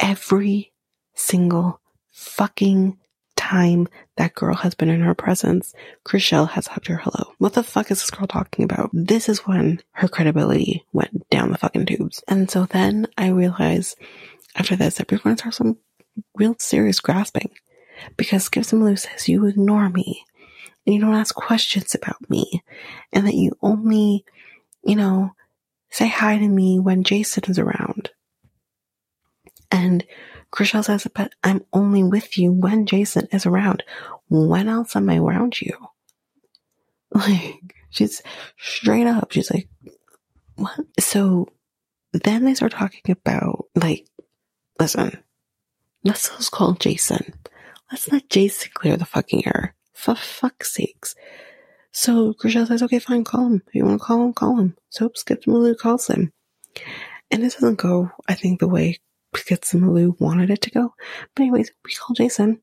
Every single fucking time that girl has been in her presence, Chrishell has hugged her hello. What the fuck is this girl talking about? This is when her credibility went down the fucking tubes. And so then I realized after this that we're going to start some real serious grasping because Skips Malou says you ignore me and you don't ask questions about me and that you only, you know, say hi to me when Jason is around. And Chrishell says, but I'm only with you when Jason is around. When else am I around you? Like, she's straight up. She's like, what? So then they start talking about, like, listen, let's just call Jason. Let's let Jason clear the fucking air. For fuck's sakes. So Chrishell says, okay, fine, call him. If you want to call him, call him. So Skip Malou calls him. And it doesn't go, I think, the way Skip Malou wanted it to go. But anyways, we call Jason.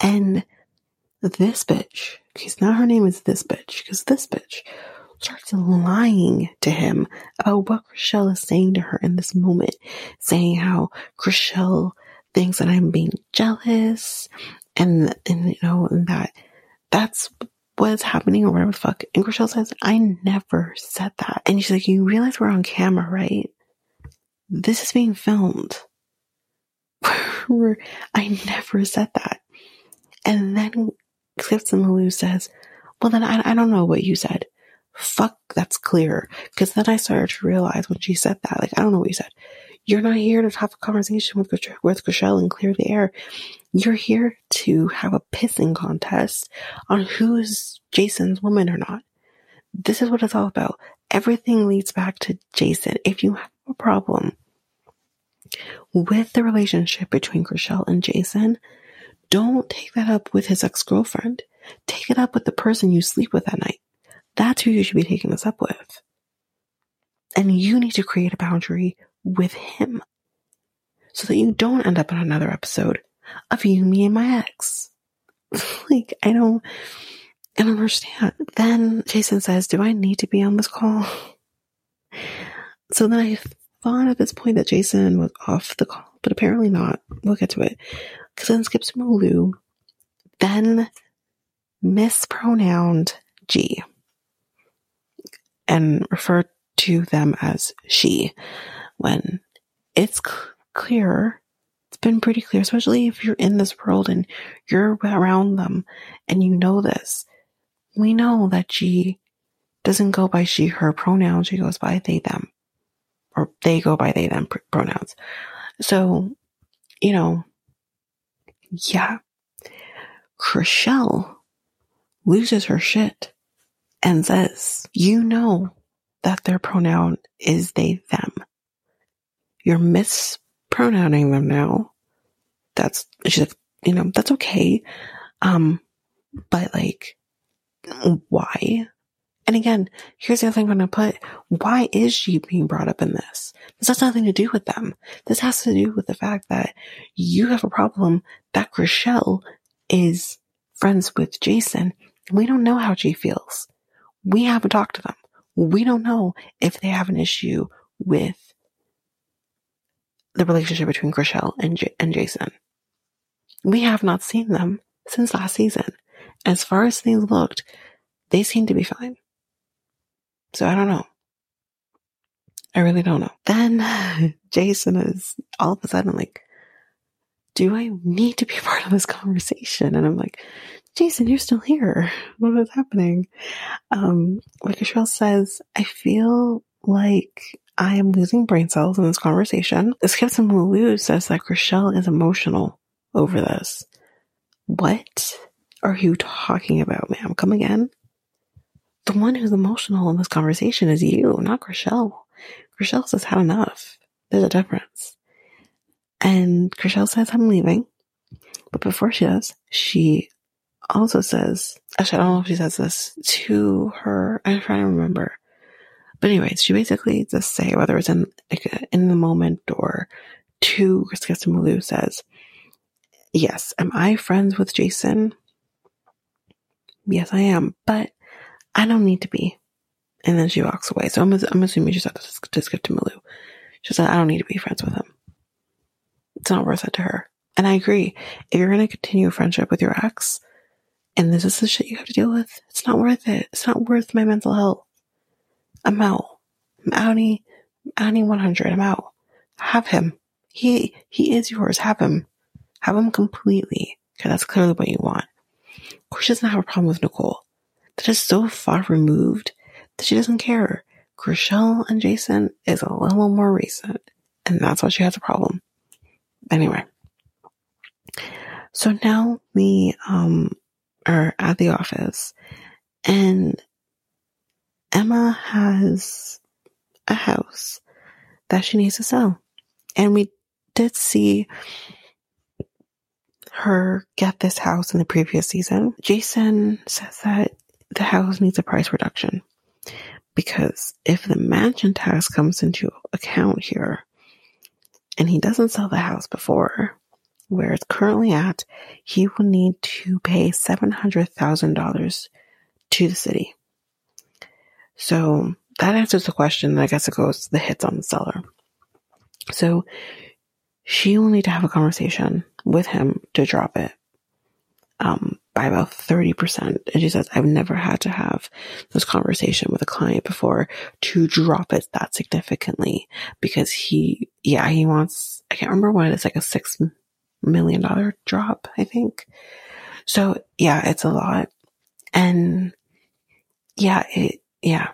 And this bitch, because now her name is this bitch, because this bitch starts lying to him about what Chrishell is saying to her in this moment, saying how Chrishell thinks that I'm being jealous and, and you know, and that that's what's happening or whatever the fuck. And Chrishell says, I never said that. And she's like, you realize we're on camera, right? This is being filmed. I never said that. And then Skips Malou says, well then I, I don't know what you said. Fuck, that's clear. Cause then I started to realize when she said that, like, I don't know what you said. You're not here to have a conversation with, with Chrishell and clear the air. You're here to have a pissing contest on who's Jason's woman or not. This is what it's all about. Everything leads back to Jason. If you have a problem with the relationship between Chrishell and Jason, don't take that up with his ex-girlfriend. Take it up with the person you sleep with at night. That's who you should be taking this up with. And you need to create a boundary with him so that you don't end up in another episode of you, me, and my ex. like, I don't, Don't understand. Then Jason says, do I need to be on this call? So then I thought at this point that Jason was off the call, but apparently not. We'll get to it. Cause then skips Malou, then mispronounced G and referred to them as she when it's clear, it's been pretty clear, especially if you're in this world and you're around them and you know this. We know that she doesn't go by she, her pronouns. She goes by they, them, or they go by they, them pronouns. So, you know, yeah, Chrishell loses her shit and says, you know that their pronoun is they, them. You're mispronouncing them now. That's, she's you know, that's okay. Um, but like, why? And again, here's the other thing I'm going to put. Why is she being brought up in this? This has nothing to do with them. This has to do with the fact that you have a problem that Chrishell is friends with Jason. We don't know how she feels. We haven't talked to them. We don't know if they have an issue with the relationship between Chrishell and, J- and Jason. We have not seen them since last season. As far as things looked, they seemed to be fine. So I don't know. I really don't know. Then Jason is all of a sudden like, do I need to be part of this conversation? And I'm like, Jason, you're still here. What is happening? Um, like Chrishell says, I feel like I am losing brain cells in this conversation. Skip and Lulu says that Chrishell is emotional over this. What are you talking about, ma'am? Come again? the one who's emotional in this conversation is you, not Chrishell. Chrishell says had enough. There's a difference. And Chrishell says, I'm leaving. But before she does, she also says, actually, I don't know if she says this to her. I'm trying to remember. But anyways, she basically just say, whether it's in, like, in the moment or to Krista Malu says, yes, am I friends with Jason? Yes, I am. But I don't need to be. And then she walks away. So I'm, I'm assuming she said this to skip to Malu. She said, I don't need to be friends with him. It's not worth it to her. And I agree. If you're going to continue a friendship with your ex, and this is the shit you have to deal with, it's not worth it. It's not worth my mental health. I'm out. I'm outie, outie 100. I'm out. Have him. He, he is yours. Have him. Have him completely. Okay, that's clearly what you want. She doesn't have a problem with Nicole that is so far removed that she doesn't care. Chrishell and Jason is a little more recent, and that's why she has a problem. Anyway. So now we um are at the office and Emma has a house that she needs to sell. And we did see her get this house in the previous season. Jason says that the house needs a price reduction because if the mansion tax comes into account here and he doesn't sell the house before where it's currently at, he will need to pay $700,000 to the city. So that answers the question. I guess it goes the hits on the seller. So she will need to have a conversation with him to drop it. Um, by about 30%. And she says, I've never had to have this conversation with a client before to drop it that significantly because he, yeah, he wants, I can't remember what it is, like a six million dollar drop, I think. So yeah, it's a lot. And yeah, it, yeah.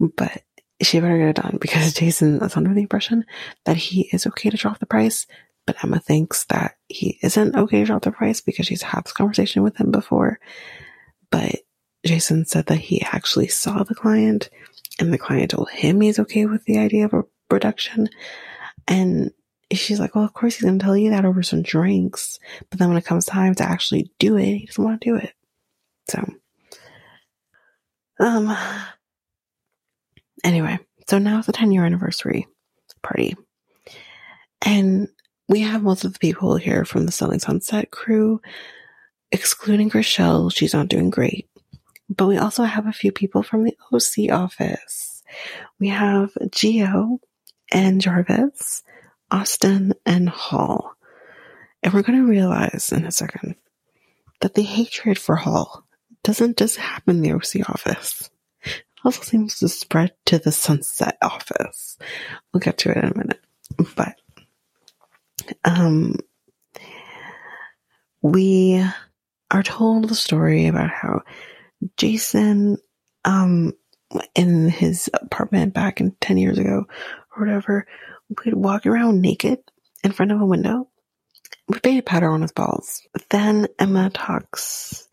But she better get it done because Jason is under the impression that he is okay to drop the price but Emma thinks that he isn't okay to drop the price because she's had this conversation with him before. But Jason said that he actually saw the client and the client told him he's okay with the idea of a reduction. And she's like, well, of course he's going to tell you that over some drinks. But then when it comes time to actually do it, he doesn't want to do it. So, um, anyway, so now it's the 10 year anniversary party. And we have most of the people here from the Selling Sunset crew, excluding Chrishell. She's not doing great. But we also have a few people from the OC office. We have Gio and Jarvis, Austin and Hall. And we're going to realize in a second that the hatred for Hall doesn't just happen in the OC office. It also seems to spread to the Sunset office. We'll get to it in a minute. But um, we are told the story about how Jason, um, in his apartment back in 10 years ago or whatever, would walk around naked in front of a window with baby powder on his balls. Then Emma talks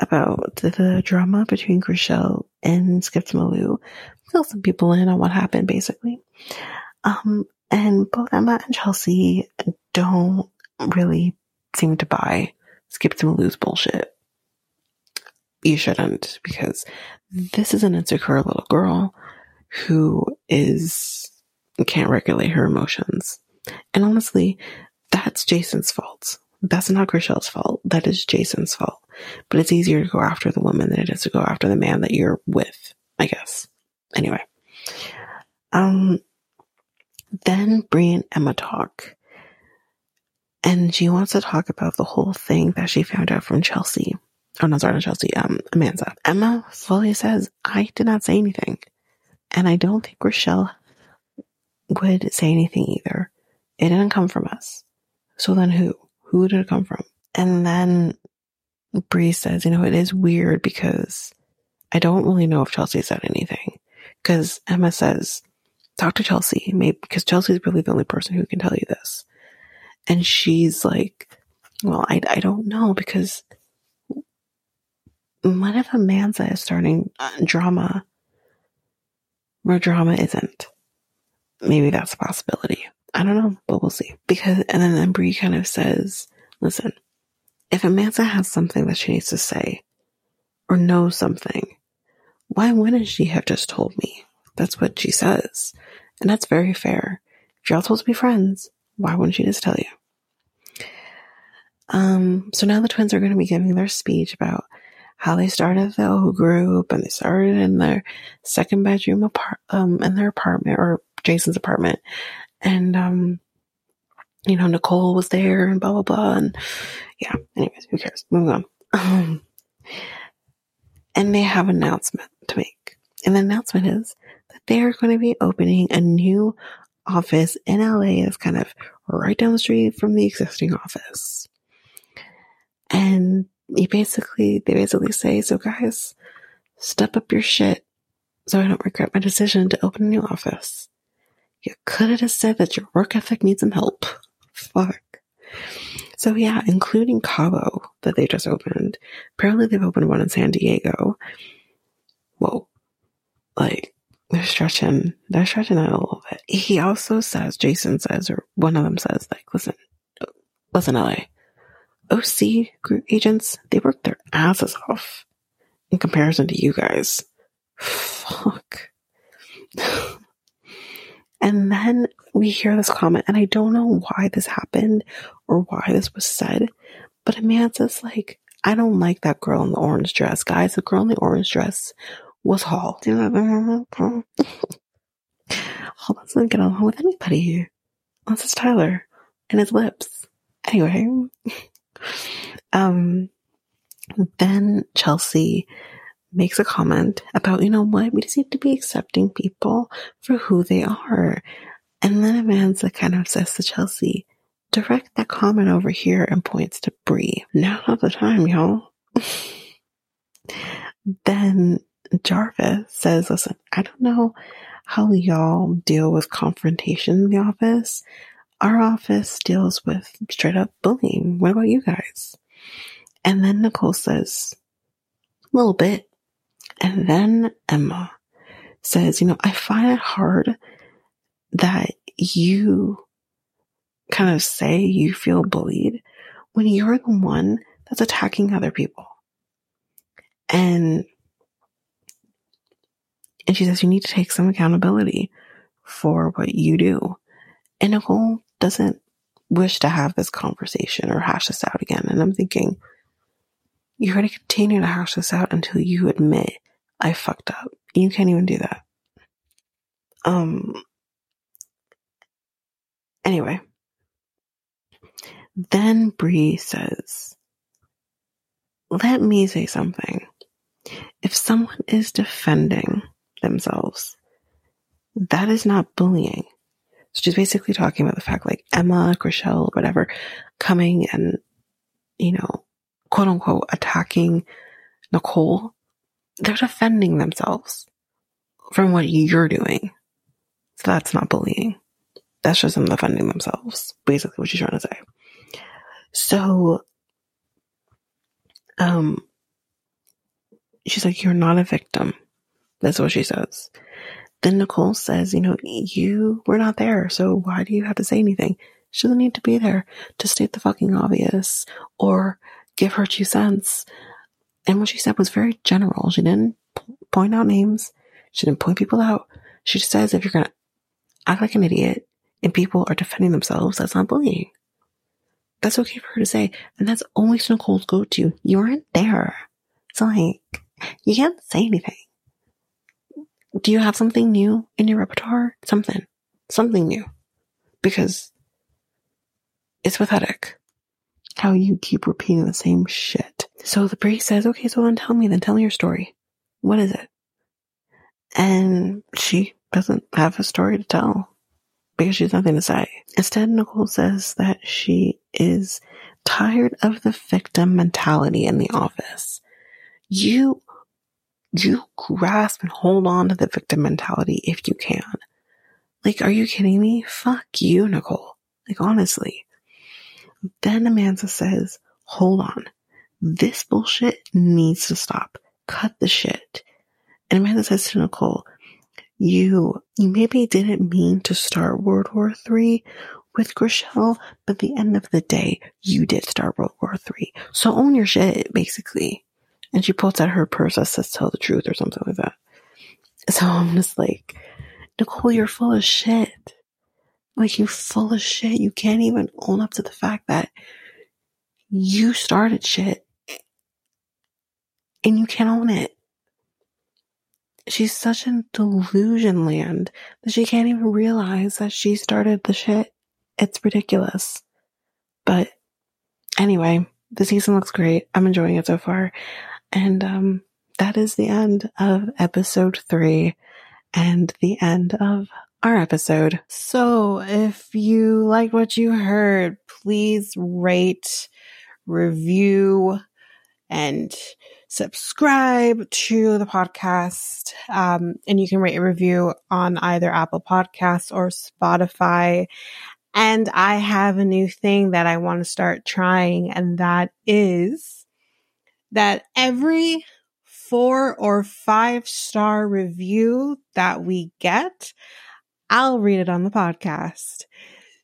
about the drama between Chrishell and Skip Malou. Fill some people in on what happened, basically. Um, and both Emma and Chelsea don't really seem to buy Skip to lose bullshit. you shouldn't because this is an insecure little girl who is can't regulate her emotions. And honestly, that's Jason's fault. That's not Chrishell's fault. That is Jason's fault. But it's easier to go after the woman than it is to go after the man that you're with, I guess. Anyway. Um then Bre and Emma talk. And she wants to talk about the whole thing that she found out from Chelsea. Oh no, sorry, not Chelsea, um, Amanza. Emma slowly says, I did not say anything. And I don't think Chrishell would say anything either. It didn't come from us. So then who? Who did it come from? And then Bre says, you know, it is weird because I don't really know if Chelsea said anything. Because Emma says, talk to Chelsea, maybe because Chelsea's really the only person who can tell you this. And she's like, well, I, I don't know because what if Amanza is starting uh, drama where drama isn't? Maybe that's a possibility. I don't know, but we'll see. Because, and then, then Bre kind of says, listen, if Amanza has something that she needs to say or knows something, why wouldn't she have just told me? That's what she says. And that's very fair. If you're all supposed to be friends, why wouldn't she just tell you? Um, so now the twins are going to be giving their speech about how they started the O group and they started in their second bedroom apart, um, in their apartment or Jason's apartment. And, um, you know, Nicole was there and blah, blah, blah. And yeah, anyways, who cares? Moving on. Um, and they have an announcement to make. And the announcement is that they are going to be opening a new office in LA that's kind of right down the street from the existing office. And he basically, they basically say, so guys, step up your shit so I don't regret my decision to open a new office. You could have just said that your work ethic needs some help. Fuck. So yeah, including Cabo that they just opened. Apparently they've opened one in San Diego. Whoa. Like, they're stretching, they're stretching out a little bit. He also says, Jason says, or one of them says, like, listen, listen, LA. OC group agents, they work their asses off in comparison to you guys. Fuck. and then we hear this comment, and I don't know why this happened or why this was said, but Amanza's like, I don't like that girl in the orange dress. Guys, the girl in the orange dress was Hall. Hall doesn't get along with anybody. Unless it's Tyler and his lips. Anyway. um, then Chelsea makes a comment about, you know what, we just need to be accepting people for who they are. And then Amanza kind of says to Chelsea, direct that comment over here and points to Bre. Now not the time, y'all. then Jarvis says, listen, I don't know how y'all deal with confrontation in the office. Our office deals with straight up bullying. What about you guys? And then Nicole says, a little bit. And then Emma says, you know, I find it hard that you kind of say you feel bullied when you're the one that's attacking other people. And and she says you need to take some accountability for what you do. And Nicole doesn't wish to have this conversation or hash this out again. And I'm thinking, you're going to continue to hash this out until you admit I fucked up. You can't even do that. Um, anyway, then Bre says, let me say something. If someone is defending themselves, that is not bullying. So she's basically talking about the fact like Emma, Chrishell, whatever, coming and, you know, quote unquote, attacking Nicole. They're defending themselves from what you're doing. So that's not bullying. That's just them defending themselves. Basically what she's trying to say. So, um, she's like, you're not a victim. That's what she says. Then Nicole says, you know, you were not there, so why do you have to say anything? She doesn't need to be there to state the fucking obvious or give her two cents. And what she said was very general. She didn't point out names. She didn't point people out. She just says if you're going to act like an idiot and people are defending themselves, that's not bullying. That's okay for her to say. And that's always Nicole's go to. You weren't there. It's like, you can't say anything. Do you have something new in your repertoire? Something. Something new. Because it's pathetic how you keep repeating the same shit. So the priest says, okay, so then tell me, then tell me your story. What is it? And she doesn't have a story to tell because she has nothing to say. Instead, Nicole says that she is tired of the victim mentality in the office. You, you grasp and hold on to the victim mentality if you can. Like, are you kidding me? Fuck you, Nicole. Like, honestly. Then Amanza says, hold on. This bullshit needs to stop. Cut the shit. And Amanza says to Nicole, you, you maybe didn't mean to start World War III with Chrishell, but the end of the day, you did start World War III. So own your shit, basically. And she pulls out her purse that says tell the truth or something like that. So I'm just like, Nicole, you're full of shit. Like you full of shit. You can't even own up to the fact that you started shit and you can't own it. She's such in delusion land that she can't even realize that she started the shit. It's ridiculous. But anyway, the season looks great. I'm enjoying it so far. And um, that is the end of episode three and the end of our episode. So if you like what you heard, please rate, review, and subscribe to the podcast. Um, and you can rate a review on either Apple Podcasts or Spotify. And I have a new thing that I want to start trying, and that is that every four or five star review that we get, I'll read it on the podcast.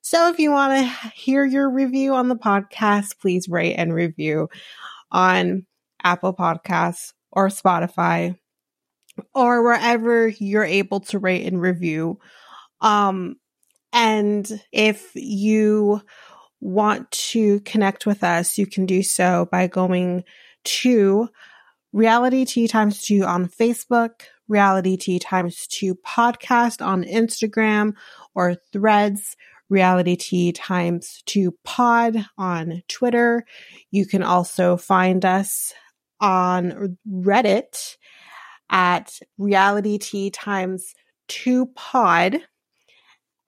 So if you want to hear your review on the podcast, please rate and review on Apple Podcasts or Spotify or wherever you're able to rate and review. Um, and if you want to connect with us, you can do so by going to Realitea Times 2 on Facebook, Realitea Times 2 podcast on Instagram or threads, Realitea Times 2 pod on Twitter. You can also find us on Reddit at Realitea Times 2 pod.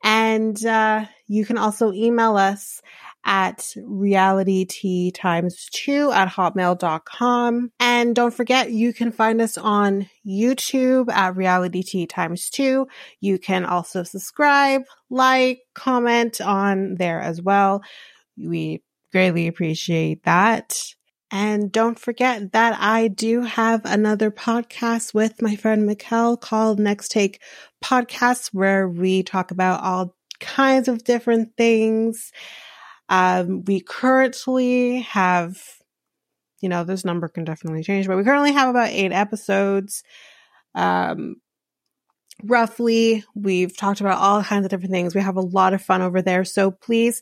And uh, you can also email us at realitea times two at hotmail.com. And don't forget, you can find us on YouTube at realitea times two. You can also subscribe, like, comment on there as well. We greatly appreciate that. And don't forget that I do have another podcast with my friend Mikkel called Next Take Podcast, where we talk about all kinds of different things. Um, we currently have, you know, this number can definitely change, but we currently have about eight episodes. Um, roughly, we've talked about all kinds of different things. We have a lot of fun over there. So please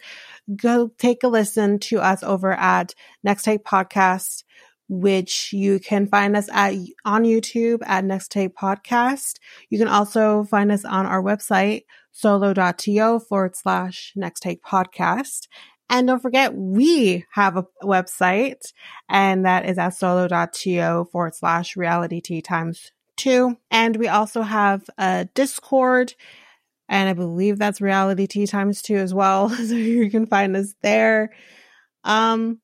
go take a listen to us over at Next Take Podcast, which you can find us at on YouTube at Next Take Podcast. You can also find us on our website, solo.to forward slash Next Take Podcast. And don't forget, we have a website and that is at solo.to forward slash realitea times two. And we also have a Discord and I believe that's realitea times two as well. so you can find us there. Um,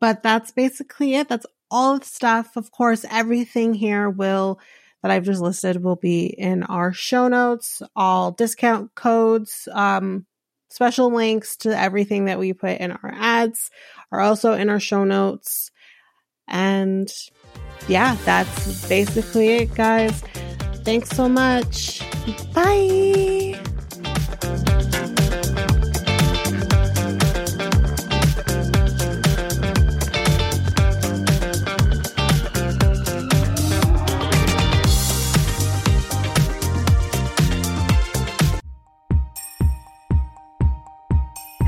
but that's basically it. That's all the stuff. Of course, everything here will that I've just listed will be in our show notes, all discount codes, um, special links to everything that we put in our ads are also in our show notes. And yeah, that's basically it, guys. Thanks so much. Bye.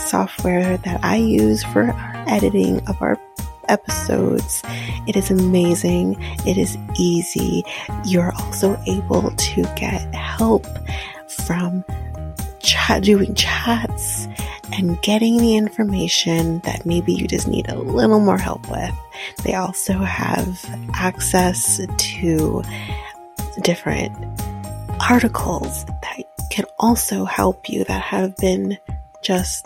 software that I use for editing of our episodes. It is amazing. It is easy. You're also able to get help from chat, doing chats and getting the information that maybe you just need a little more help with. They also have access to different articles that can also help you that have been just